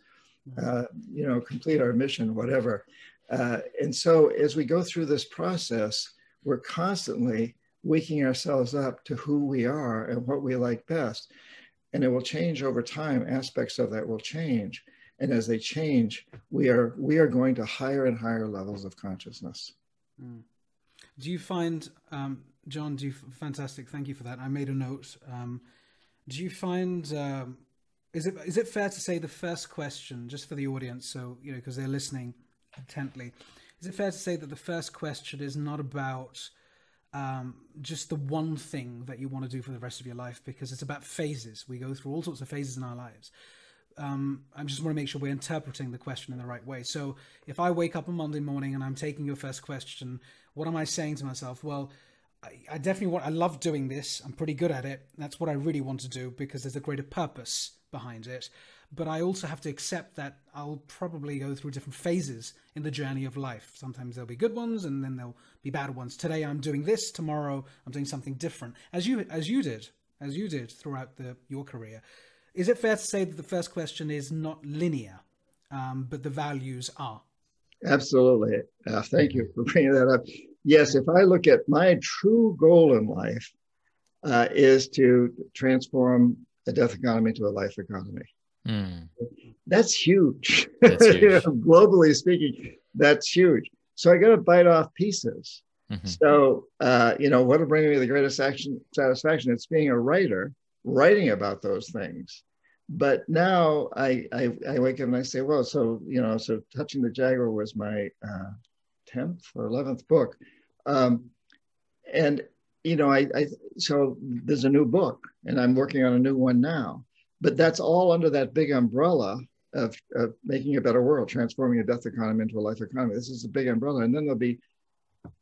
uh, you know complete our mission whatever uh, and so as we go through this process we're constantly waking ourselves up to who we are and what we like best. And it will change over time. Aspects of that will change. And as they change, we are we are going to higher and higher levels of consciousness. Mm. Do you find, um, John? Do you fantastic? Thank you for that. I made a note. Um, do you find um, is it is it fair to say the first question, just for the audience, so you know, because they're listening intently, is it fair to say that the first question is not about um, just the one thing that you want to do for the rest of your life because it's about phases. We go through all sorts of phases in our lives. Um, I just want to make sure we're interpreting the question in the right way. So if I wake up on Monday morning and I'm taking your first question, what am I saying to myself? Well, I, I definitely want, I love doing this. I'm pretty good at it. That's what I really want to do because there's a greater purpose behind it. But I also have to accept that I'll probably go through different phases in the journey of life. Sometimes there'll be good ones and then there'll be bad ones. Today I'm doing this, tomorrow I'm doing something different. As you as you did, as you did throughout the your career. Is it fair to say that the first question is not linear, um, but the values are? Absolutely. Uh, thank you for bringing that up. Yes, if I look at my true goal in life, uh, is to transform a death economy to a life economy. Mm. That's huge. That's [laughs] huge. you know, globally speaking, that's huge. So I got to bite off pieces. Mm-hmm. So, uh, you know, what'll bring me the greatest action, satisfaction? It's being a writer, writing about those things. But now I, I, I wake up and I say, well, so, you know, so Touching the Jaguar was my uh, 10th or 11th book. Um, and you know, I, I so there's a new book, and I'm working on a new one now. But that's all under that big umbrella of, of making a better world, transforming a death economy into a life economy. This is a big umbrella, and then there'll be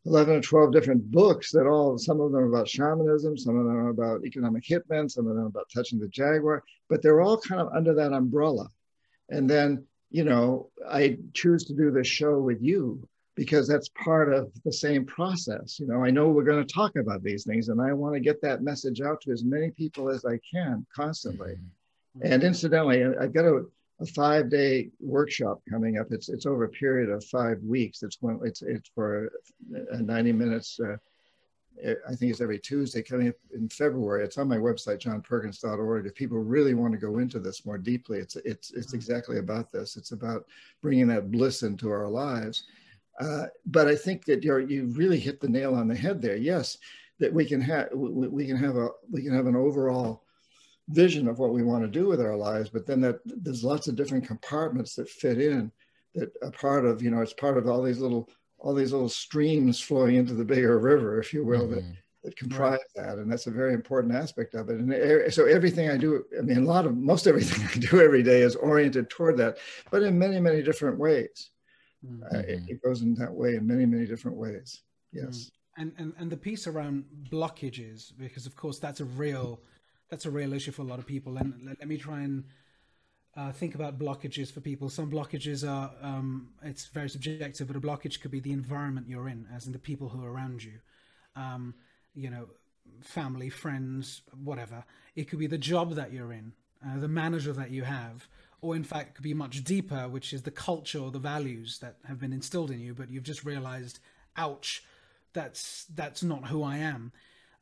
11 or 12 different books that all some of them are about shamanism some of them are about economic hitmen some of them about touching the jaguar but they're all kind of under that umbrella and then you know i choose to do this show with you because that's part of the same process. You know, I know we're going to talk about these things, and I want to get that message out to as many people as I can constantly. Mm-hmm. And incidentally, I've got a, a five day workshop coming up. It's it's over a period of five weeks. It's one. It's it's for 90 minutes. Uh, I think it's every Tuesday coming up in February. It's on my website, johnperkins.org. If people really want to go into this more deeply, it's it's it's mm-hmm. exactly about this. It's about bringing that bliss into our lives uh, but I think that you you really hit the nail on the head there. Yes, that we can have we, we, can have a we can have an overall vision of what we want to do with our lives, but then that there's lots of different compartments that fit in that are part of you know it's part of all these little all these little streams flowing into the bigger river, if you will, mm-hmm. that, that comprise right. that, and that's a very important aspect of it. And so everything I do, I mean, a lot of most everything [laughs] I do every day is oriented toward that, but in many many different ways. Mm-hmm. Uh, it, it, goes in that way in many, many different ways. Yes. Mm. And, and and the piece around blockages, because of course that's a real that's a real issue for a lot of people. And let, let me try and uh, think about blockages for people. Some blockages are um, it's very subjective, but a blockage could be the environment you're in, as in the people who are around you. Um, you know, family, friends, whatever. It could be the job that you're in, uh, the manager that you have, or in fact could be much deeper, which is the culture or the values that have been instilled in you, but you've just realized, ouch, that's that's not who I am.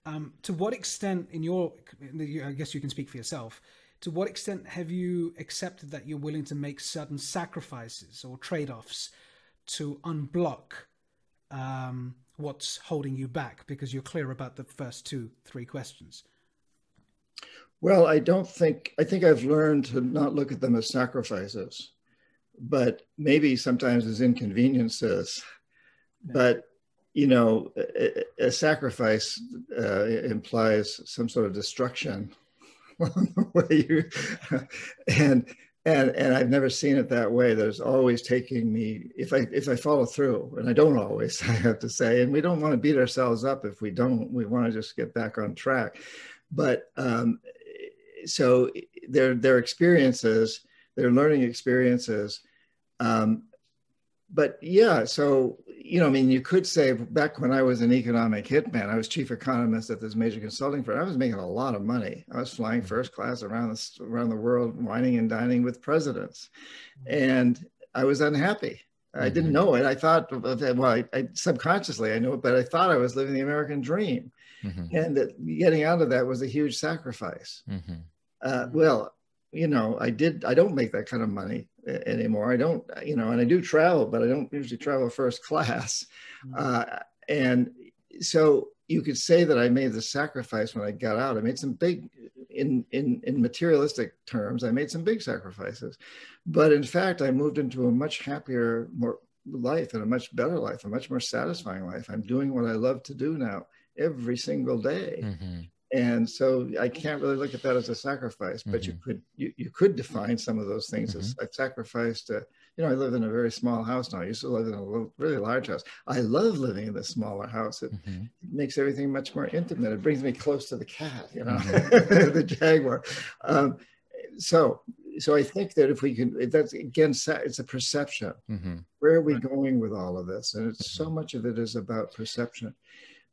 Um, to what extent, in your, I guess you can speak for yourself. To what extent have you accepted that you're willing to make certain sacrifices or trade-offs to unblock um, what's holding you back because you're clear about the first two, three questions? Well, I don't think, I think I've learned to not look at them as sacrifices, but maybe sometimes as inconveniences. But, you know, a, a sacrifice uh, implies some sort of destruction [laughs] along the way. [laughs] And, and, and I've never seen it that way. There's always taking me, if I, if I follow through, and I don't always, [laughs] I have to say, and we don't want to beat ourselves up if we don't, we want to just get back on track but um, so their their experiences, their learning experiences. Um, but yeah, so you know, I mean, you could say back when I was an economic hitman, I was chief economist at this major consulting firm. I was making a lot of money. I was flying mm-hmm. first class around the around the world, wining and dining with presidents, mm-hmm. and I was unhappy. I didn't mm-hmm. know it. I thought, well, I, I, subconsciously I knew it, but I thought I was living the American dream. mm-hmm. and that getting out of that was a huge sacrifice. Mm-hmm. Uh, well, you know, I did. I don't make that kind of money anymore. I don't, you know, and I do travel, but I don't usually travel first [laughs] class. Mm-hmm. Uh, and so you could say that I made the sacrifice when I got out. I made some big, in in in materialistic terms, I made some big sacrifices, but in fact, I moved into a much happier, more life and a much better life, a much more satisfying life. I'm doing what I love to do now every single day. Mm-hmm and so I can't really look at that as a sacrifice, but mm-hmm. you could you, you could define some of those things mm-hmm. as a sacrifice to you know I live in a very small house now. I used to live in a little, really large house. I love living in this smaller house. It, mm-hmm. makes everything much more intimate. It brings me close to the cat, you know, mm-hmm. [laughs] the jaguar. Um, so so I think that if we can, that's again, it's a perception. Mm-hmm. Where are we going with all of this? And it's so mm-hmm. much of it is about perception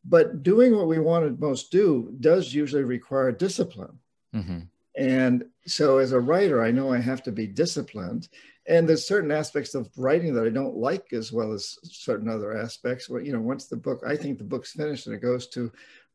but doing what we want to most do does usually require discipline. Mm-hmm. And so, as a writer, I know I have to be disciplined. And there's certain aspects of writing that I don't like as well as certain other aspects. Well, you know, once the book, I think the book's finished and it goes to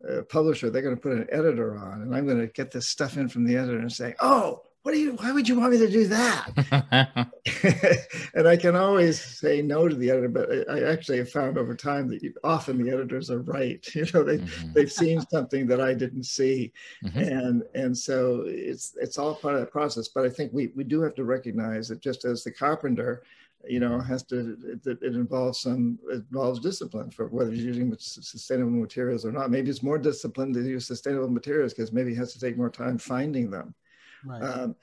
a publisher, they're going to put an editor on, and I'm going to get this stuff in from the editor and say, "Oh, what do you why would you want me to do that? [laughs] And i can always say no to the editor but i actually have found over time that often the editors are right. [laughs] You know they, mm-hmm. they've seen something that i didn't see. Mm-hmm. and and so it's it's all part of the process. But i think we we do have to recognize that just as the carpenter you know has to it, it, involves some it involves discipline for whether he's using sustainable materials or not. Maybe it's more discipline to use sustainable materials because maybe he has to take more time finding them Right. Um,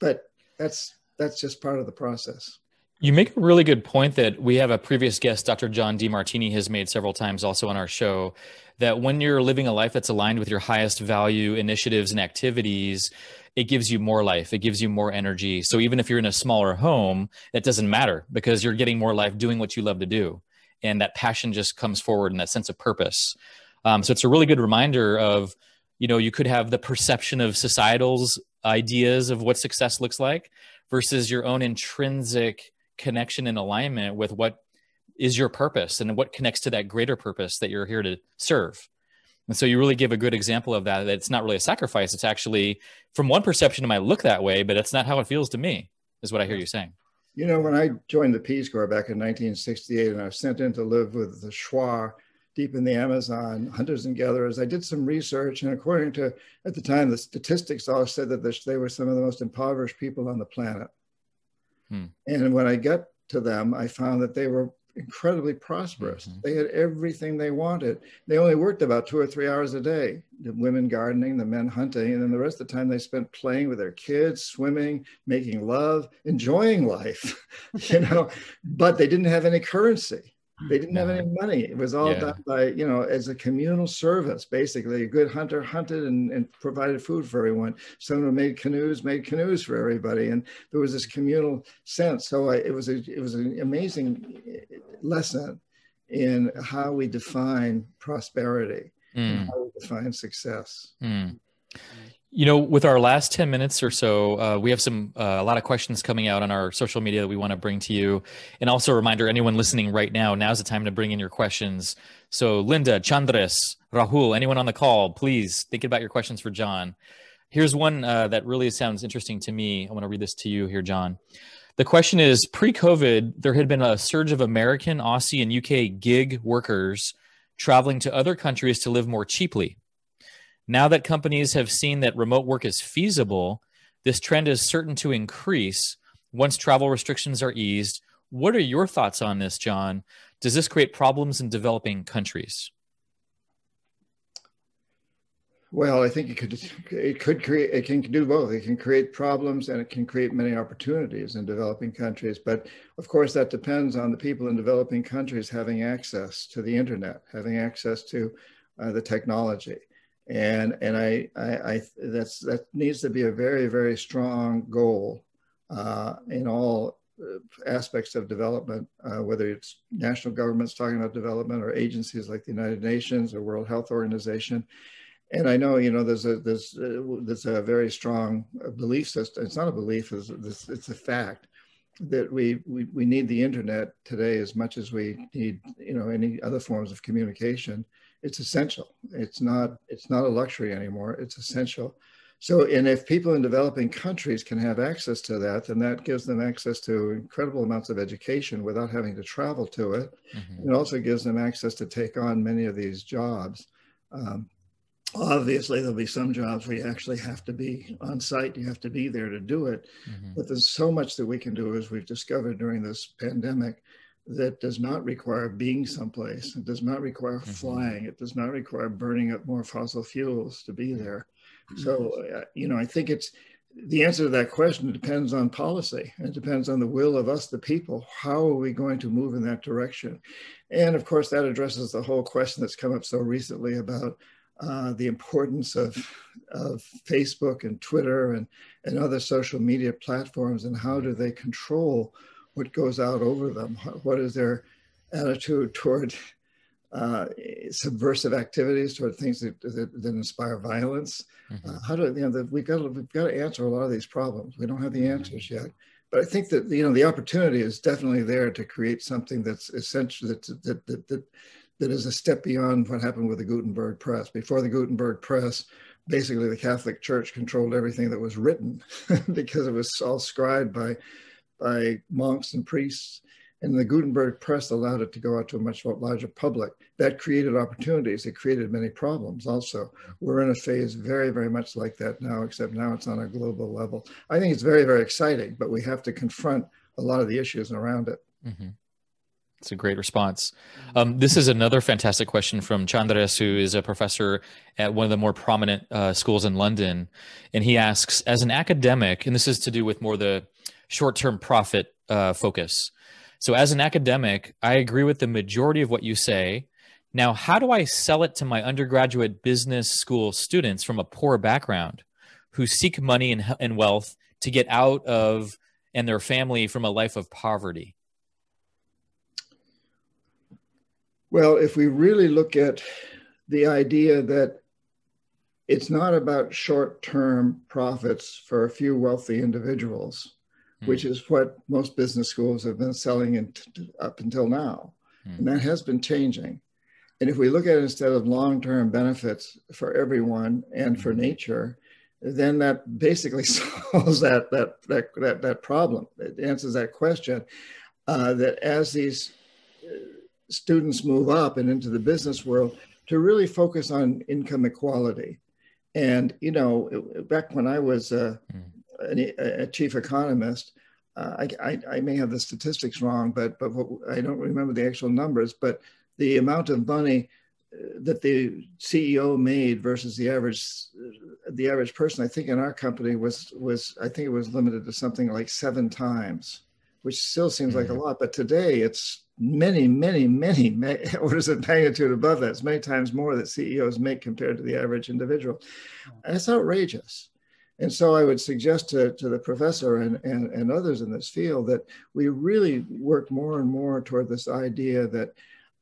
but that's that's just part of the process. You make a really good point that we have a previous guest, Dr. John Demartini, has made several times also on our show. That when you're living a life that's aligned with your highest value initiatives and activities, it gives you more life. It gives you more energy. So even if you're in a smaller home, that doesn't matter because you're getting more life doing what you love to do. And that passion just comes forward and that sense of purpose. Um, so it's a really good reminder of you know you could have the perception of societal's ideas of what success looks like versus your own intrinsic connection and alignment with what is your purpose and what connects to that greater purpose that you're here to serve. And so you really give a good example of that that it's not really a sacrifice. It's actually from one perception it might look that way but it's not how it feels to me is what i hear you saying. You know when i joined the peace corps back in 1968 and i was sent in to live with the Shuar deep in the Amazon, hunters and gatherers. I did some research, and according to, at the time, the statistics all said that they were some of the most impoverished people on the planet. Hmm. And when I got to them, I found that they were incredibly prosperous. Mm-hmm. They had everything they wanted. They only worked about two or three hours a day. The women gardening, the men hunting, and then the rest of the time they spent playing with their kids, swimming, making love, enjoying life. [laughs] you know, but they didn't have any currency. They didn't have any money. It was all yeah. done by, you know, as a communal service, basically. A good hunter hunted and, and provided food for everyone. Someone who made canoes, made canoes for everybody. And there was this communal sense. So I, it was a, it was an amazing eh, lesson in how we define prosperity, mm. how we define success. Mm. You know, with our last 10 minutes or so, uh, we have some, uh, a lot of questions coming out on our social media that we want to bring to you. And also a reminder, anyone listening right now, now's the time to bring in your questions. So Linda, Chandres, Rahul, anyone on the call, please think about your questions for John. Here's one uh, that really sounds interesting to me. I want to read this to you here, John. The question is pre-COVID, there had been a surge of American, Aussie, and UK gig workers traveling to other countries to live more cheaply now that companies have seen that remote work is feasible, this trend is certain to increase once travel restrictions are eased. What are your thoughts on this, John? Does this create problems in developing countries? Well, I think it could it could create it can do both. It can create problems and it can create many opportunities in developing countries. But of course, that depends on the people in developing countries having access to the internet, having access to uh, the technology and and I, I, I, that's that needs to be a very very strong goal uh, in all uh, aspects of development, uh, whether it's national governments talking about development or agencies like the United Nations or World Health Organization. And I know, you know, there's a there's uh, there's a very strong belief system. It's not a belief; it's, it's a fact that we, we we need the internet today as much as we need, you know, any other forms of communication it's essential. It's not it's not a luxury anymore. It's essential. So, and if people in developing countries can have access to that, then that gives them access to incredible amounts of education without having to travel to it. Mm-hmm. It also gives them access to take on many of these jobs. Um, obviously, there'll be some jobs where you actually have to be on site, you have to be there to do it. Mm-hmm. But there's so much that we can do, as we've discovered during this pandemic, that does not require being someplace. It does not require mm-hmm. flying. It does not require burning up more fossil fuels to be there. So, uh, you know, I think it's the answer to that question depends on policy. It depends on the will of us, the people. How are we going to move in that direction? And of course, that addresses the whole question that's come up so recently about uh, the importance of, of Facebook and Twitter and, and other social media platforms and how do they control what goes out over them? What is their attitude toward uh, subversive activities, toward things that, that, that inspire violence? Mm-hmm. Uh, how do you know that we've got to, we've got to answer a lot of these problems. We don't have the mm-hmm. answers yet, but I think that you know the opportunity is definitely there to create something that's essential that that that that, that is a step beyond what happened with the Gutenberg press. Before the Gutenberg press, basically the Catholic Church controlled everything that was written [laughs] because it was all scribed by by monks and priests. And the Gutenberg press allowed it to go out to a much larger public. That created opportunities. It created many problems also. We're in a phase very, very much like that now, except now it's on a global level. I think it's very, very exciting, but we have to confront a lot of the issues around it. Mm-hmm. It's a great response. Um, this is another fantastic question from Chandras, who is a professor at one of the more prominent uh, schools in London. And he asks, as an academic, and this is to do with more the short term profit uh, focus. So, as an academic, I agree with the majority of what you say. Now, how do I sell it to my undergraduate business school students from a poor background who seek money and, and wealth to get out of and their family from a life of poverty? Well, if we really look at the idea that it's not about short term profits for a few wealthy individuals, mm. which is what most business schools have been selling in, up until now. Mm. And that has been changing. And if we look at it instead of long term benefits for everyone and for hmm. nature, then that basically [laughs] solves that, that, that, that, that problem. It answers that question uh, that as these students move up and into the business world to really focus on income equality. And, you know, back when I was a, a, a chief economist, uh, I, I, I, may have the statistics wrong, but, but what, I don't remember the actual numbers, but the amount of money uh, that the CEO made versus the average the average person, I think in our company was was I think it was limited to something like seven times, which still seems like a mm-hmm. lot. But today it's many, many, many [laughs] orders of magnitude above that. It's many times more that CEOs make compared to the average individual. And it's outrageous. And so I would suggest to, to the professor and, and, and others in this field that we really work more and more toward this idea that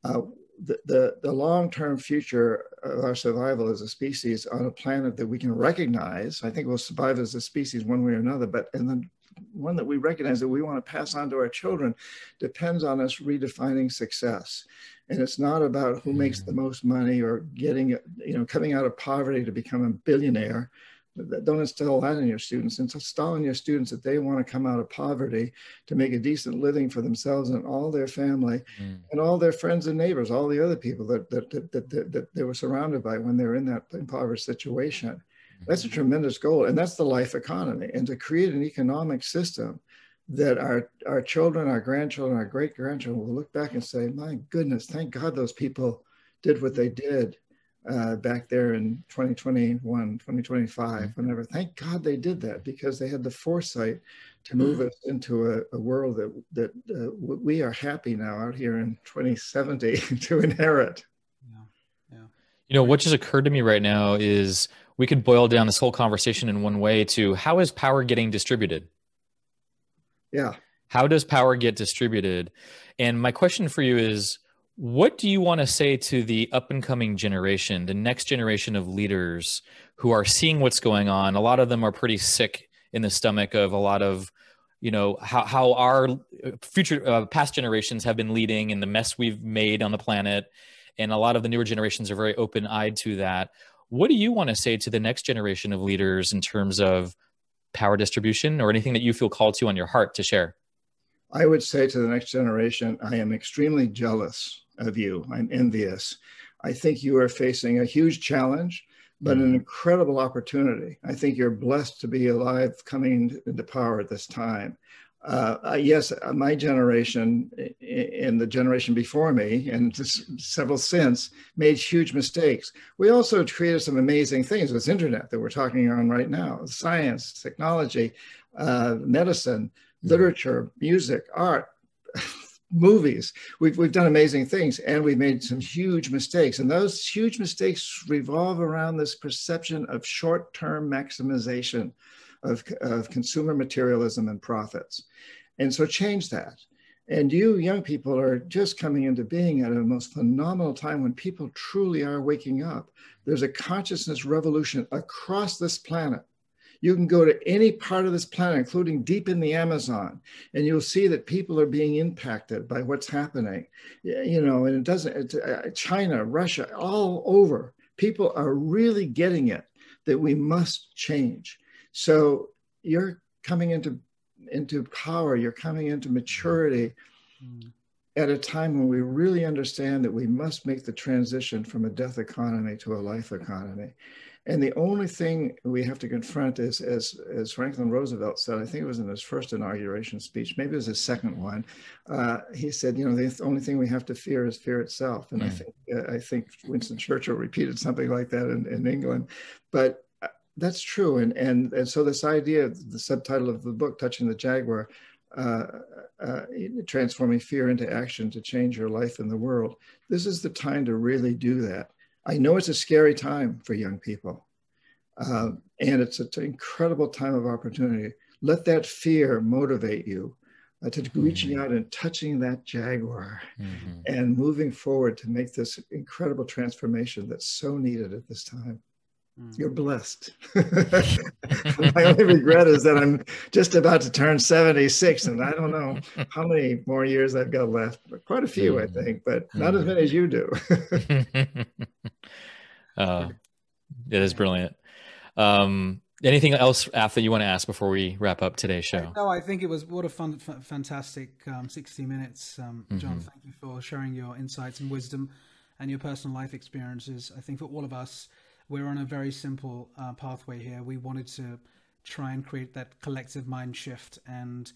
uh, the, the, the long-term future of our survival as a species on a planet that we can recognize, I think we'll survive as a species one way or another, but and then one that we recognize that we want to pass on to our children depends on us redefining success. And it's not about who makes the mm. most money or getting, you know, coming out of poverty to become a billionaire. Don't instill that in your students. Install in your students that they want to come out of poverty to make a decent living for themselves and all their family mm. and all their friends and neighbors, all the other people that, that, that, that, that they were surrounded by when they were in that impoverished situation. That's a tremendous goal, and that's the life economy. And to create an economic system that our, our children, our grandchildren, our great grandchildren will look back and say, my goodness, thank God those people did what they did uh, back there in 2021, 2025, mm-hmm. whenever. Thank God they did that because they had the foresight to move us into a, a world that, that uh, we are happy now out here in 2070 [laughs] to inherit. Yeah. Yeah. You know, what just occurred to me right now is we could boil down this whole conversation in one way to how is power getting distributed? Yeah. How does power get distributed? And my question for you is what do you want to say to the up and coming generation, the next generation of leaders who are seeing what's going on? A lot of them are pretty sick in the stomach of a lot of you know how, how our future uh, past generations have been leading and the mess we've made on the planet. And a lot of the newer generations are very open-eyed to that. What do you want to say to the next generation of leaders in terms of power distribution or anything that you feel called to on your heart to share? I would say to the next generation i am extremely jealous of you i'm envious i think you are facing a huge challenge but an incredible opportunity. I think you're blessed to be alive coming into power at this time. Uh, yes, uh, my generation and the generation before me, and several since, made huge mistakes. We also created some amazing things with internet that we're talking on right now: science, technology, uh, medicine, literature, music, art [laughs] movies. We've, we've done amazing things and we've made some huge mistakes. And those huge mistakes revolve around this perception of short term maximization of, of consumer materialism and profits. And so change that. And you young people are just coming into being at a most phenomenal time when people truly are waking up. There's a consciousness revolution across this planet you can go to any part of this planet, including deep in the Amazon, and you'll see that people are being impacted by what's happening. You know, and it doesn't, uh, China, Russia, all over, people are really getting it that we must change. So you're coming into into power, you're coming into maturity mm. at a time when we really understand that we must make the transition from a death economy to a life economy. And the only thing we have to confront is, as, as Franklin Roosevelt said, I think it was in his first inauguration speech, maybe it was his second one. Uh, he said, you know, the only thing we have to fear is fear itself. And mm. I think uh, I think Winston Churchill repeated something like that in, in England. But uh, that's true. And, and, and so this idea, the subtitle of the book, Touching the Jaguar, uh, uh, transforming fear into action to change your life in the world. This is the time to really do that. I know it's a scary time for young people, uh, and it's an incredible time of opportunity. Let that fear motivate you uh, to mm-hmm. reaching out and touching that jaguar mm-hmm. and moving forward to make this incredible transformation that's so needed at this time. Mm. You're blessed. [laughs] My only regret is that I'm just about to turn 76, and I don't know [laughs] how many more years I've got left, but quite a few, mm. I think, but not mm. as many as you do. [laughs] uh, it is brilliant. Um, anything else, Af, that you want to ask before we wrap up today's show? No, I think it was what a fun, fantastic um, 60 minutes. Um, John, mm-hmm. thank you for sharing your insights and wisdom and your personal life experiences. I think for all of us, we're on a very simple uh, pathway here. We wanted to try and create that collective mind shift and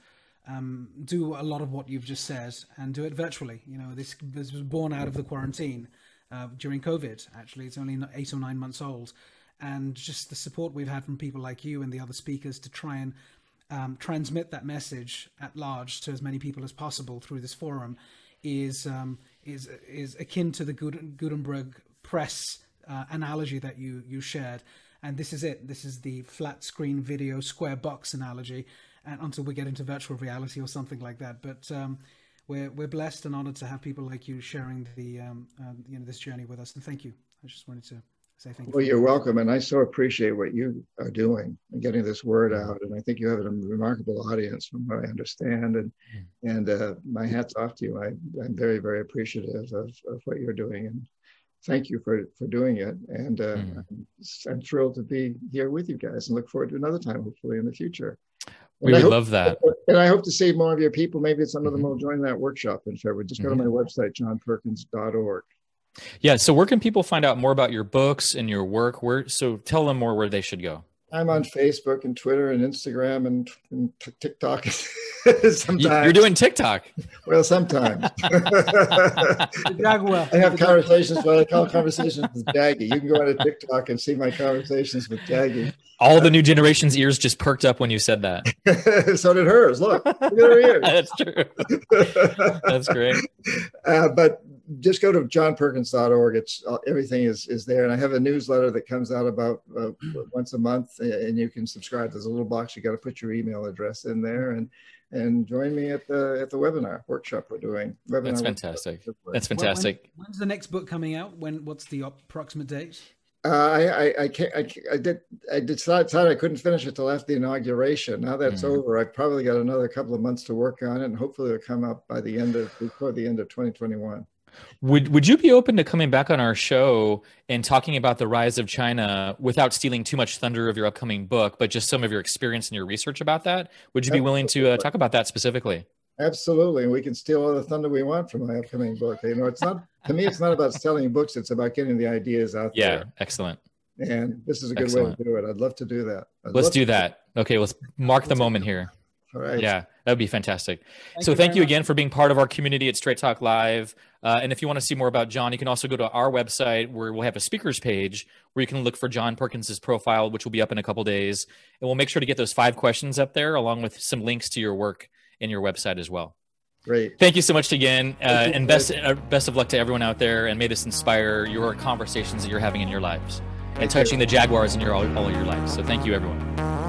um, do a lot of what you've just said and do it virtually. You know, this this was born out of the quarantine uh, during COVID. Actually, it's only eight or nine months old, and just the support we've had from people like you and the other speakers to try and um, transmit that message at large to as many people as possible through this forum is um, is is akin to the Gutenberg press uh, analogy that you you shared, and this is it. This is the flat screen video square box analogy, and until we get into virtual reality or something like that. But um, we're we're blessed and honored to have people like you sharing the um, uh, you know this journey with us, and thank you. I just wanted to say thank you. Well, you're welcome, and I so appreciate what you are doing and getting this word out. And I think you have a remarkable audience, from what I understand. And mm-hmm. and uh, my hats off to you. I, I'm very very appreciative of, of what you're doing, and thank you for for doing it. And uh, mm. I'm, I'm, thrilled to be here with you guys, and look forward to another time, hopefully in the future. We would love that. And I hope to see more of your people. Maybe some of them mm-hmm. will join that workshop in February. Just go mm-hmm. to my website, johnperkins.org. Yeah. So where can people find out more about your books and your work? Where so tell them more where they should go. I'm on Facebook and Twitter and Instagram and, and TikTok. [laughs] [laughs] sometimes you're doing TikTok. Well, sometimes. [laughs] I have conversations, what I call conversations with Daggy. You can go on to TikTok and see my conversations with Daggy. All the new generation's ears just perked up when you said that. [laughs] so did hers. Look, look at her ears. That's true. That's great. Uh, but just go to johnperkins.org. It's uh, everything is is there, and I have a newsletter that comes out about uh, once a month, and you can subscribe. There's a little box you got to put your email address in there, and and join me at the at the webinar workshop we're doing. Webinar That's fantastic. That's fantastic. When, when's the next book coming out? When? What's the approximate date? Uh, I, I, I, can't, I, I, did I decided I couldn't finish it till after the inauguration. Now that's mm-hmm. over, I've probably got another couple of months to work on it, and hopefully it'll come up by the end of before the end of 2021. Would Would you be open to coming back on our show and talking about the rise of China without stealing too much thunder of your upcoming book, but just some of your experience and your research about that? Would you be willing to uh, talk about that specifically? Absolutely, and we can steal all the thunder we want from my upcoming book. You know, it's not to me. It's not about selling books. It's about getting the ideas out yeah, there. Yeah, excellent. And this is a good excellent. way to do it. I'd love to do that. I'd let's do that. Okay, let's mark the moment here. All right. Yeah, that would be fantastic. Thank so, you thank you much. again for being part of our community at Straight Talk Live. Uh, and if you want to see more about John, you can also go to our website where we'll have a speakers page where you can look for John Perkins's profile, which will be up in a couple days. And we'll make sure to get those five questions up there along with some links to your work in your website as well. Great. Thank you so much again, uh, and best uh, best of luck to everyone out there. And may this inspire your conversations that you're having in your lives, and touching the jaguars in your all, all your lives. So thank you, everyone.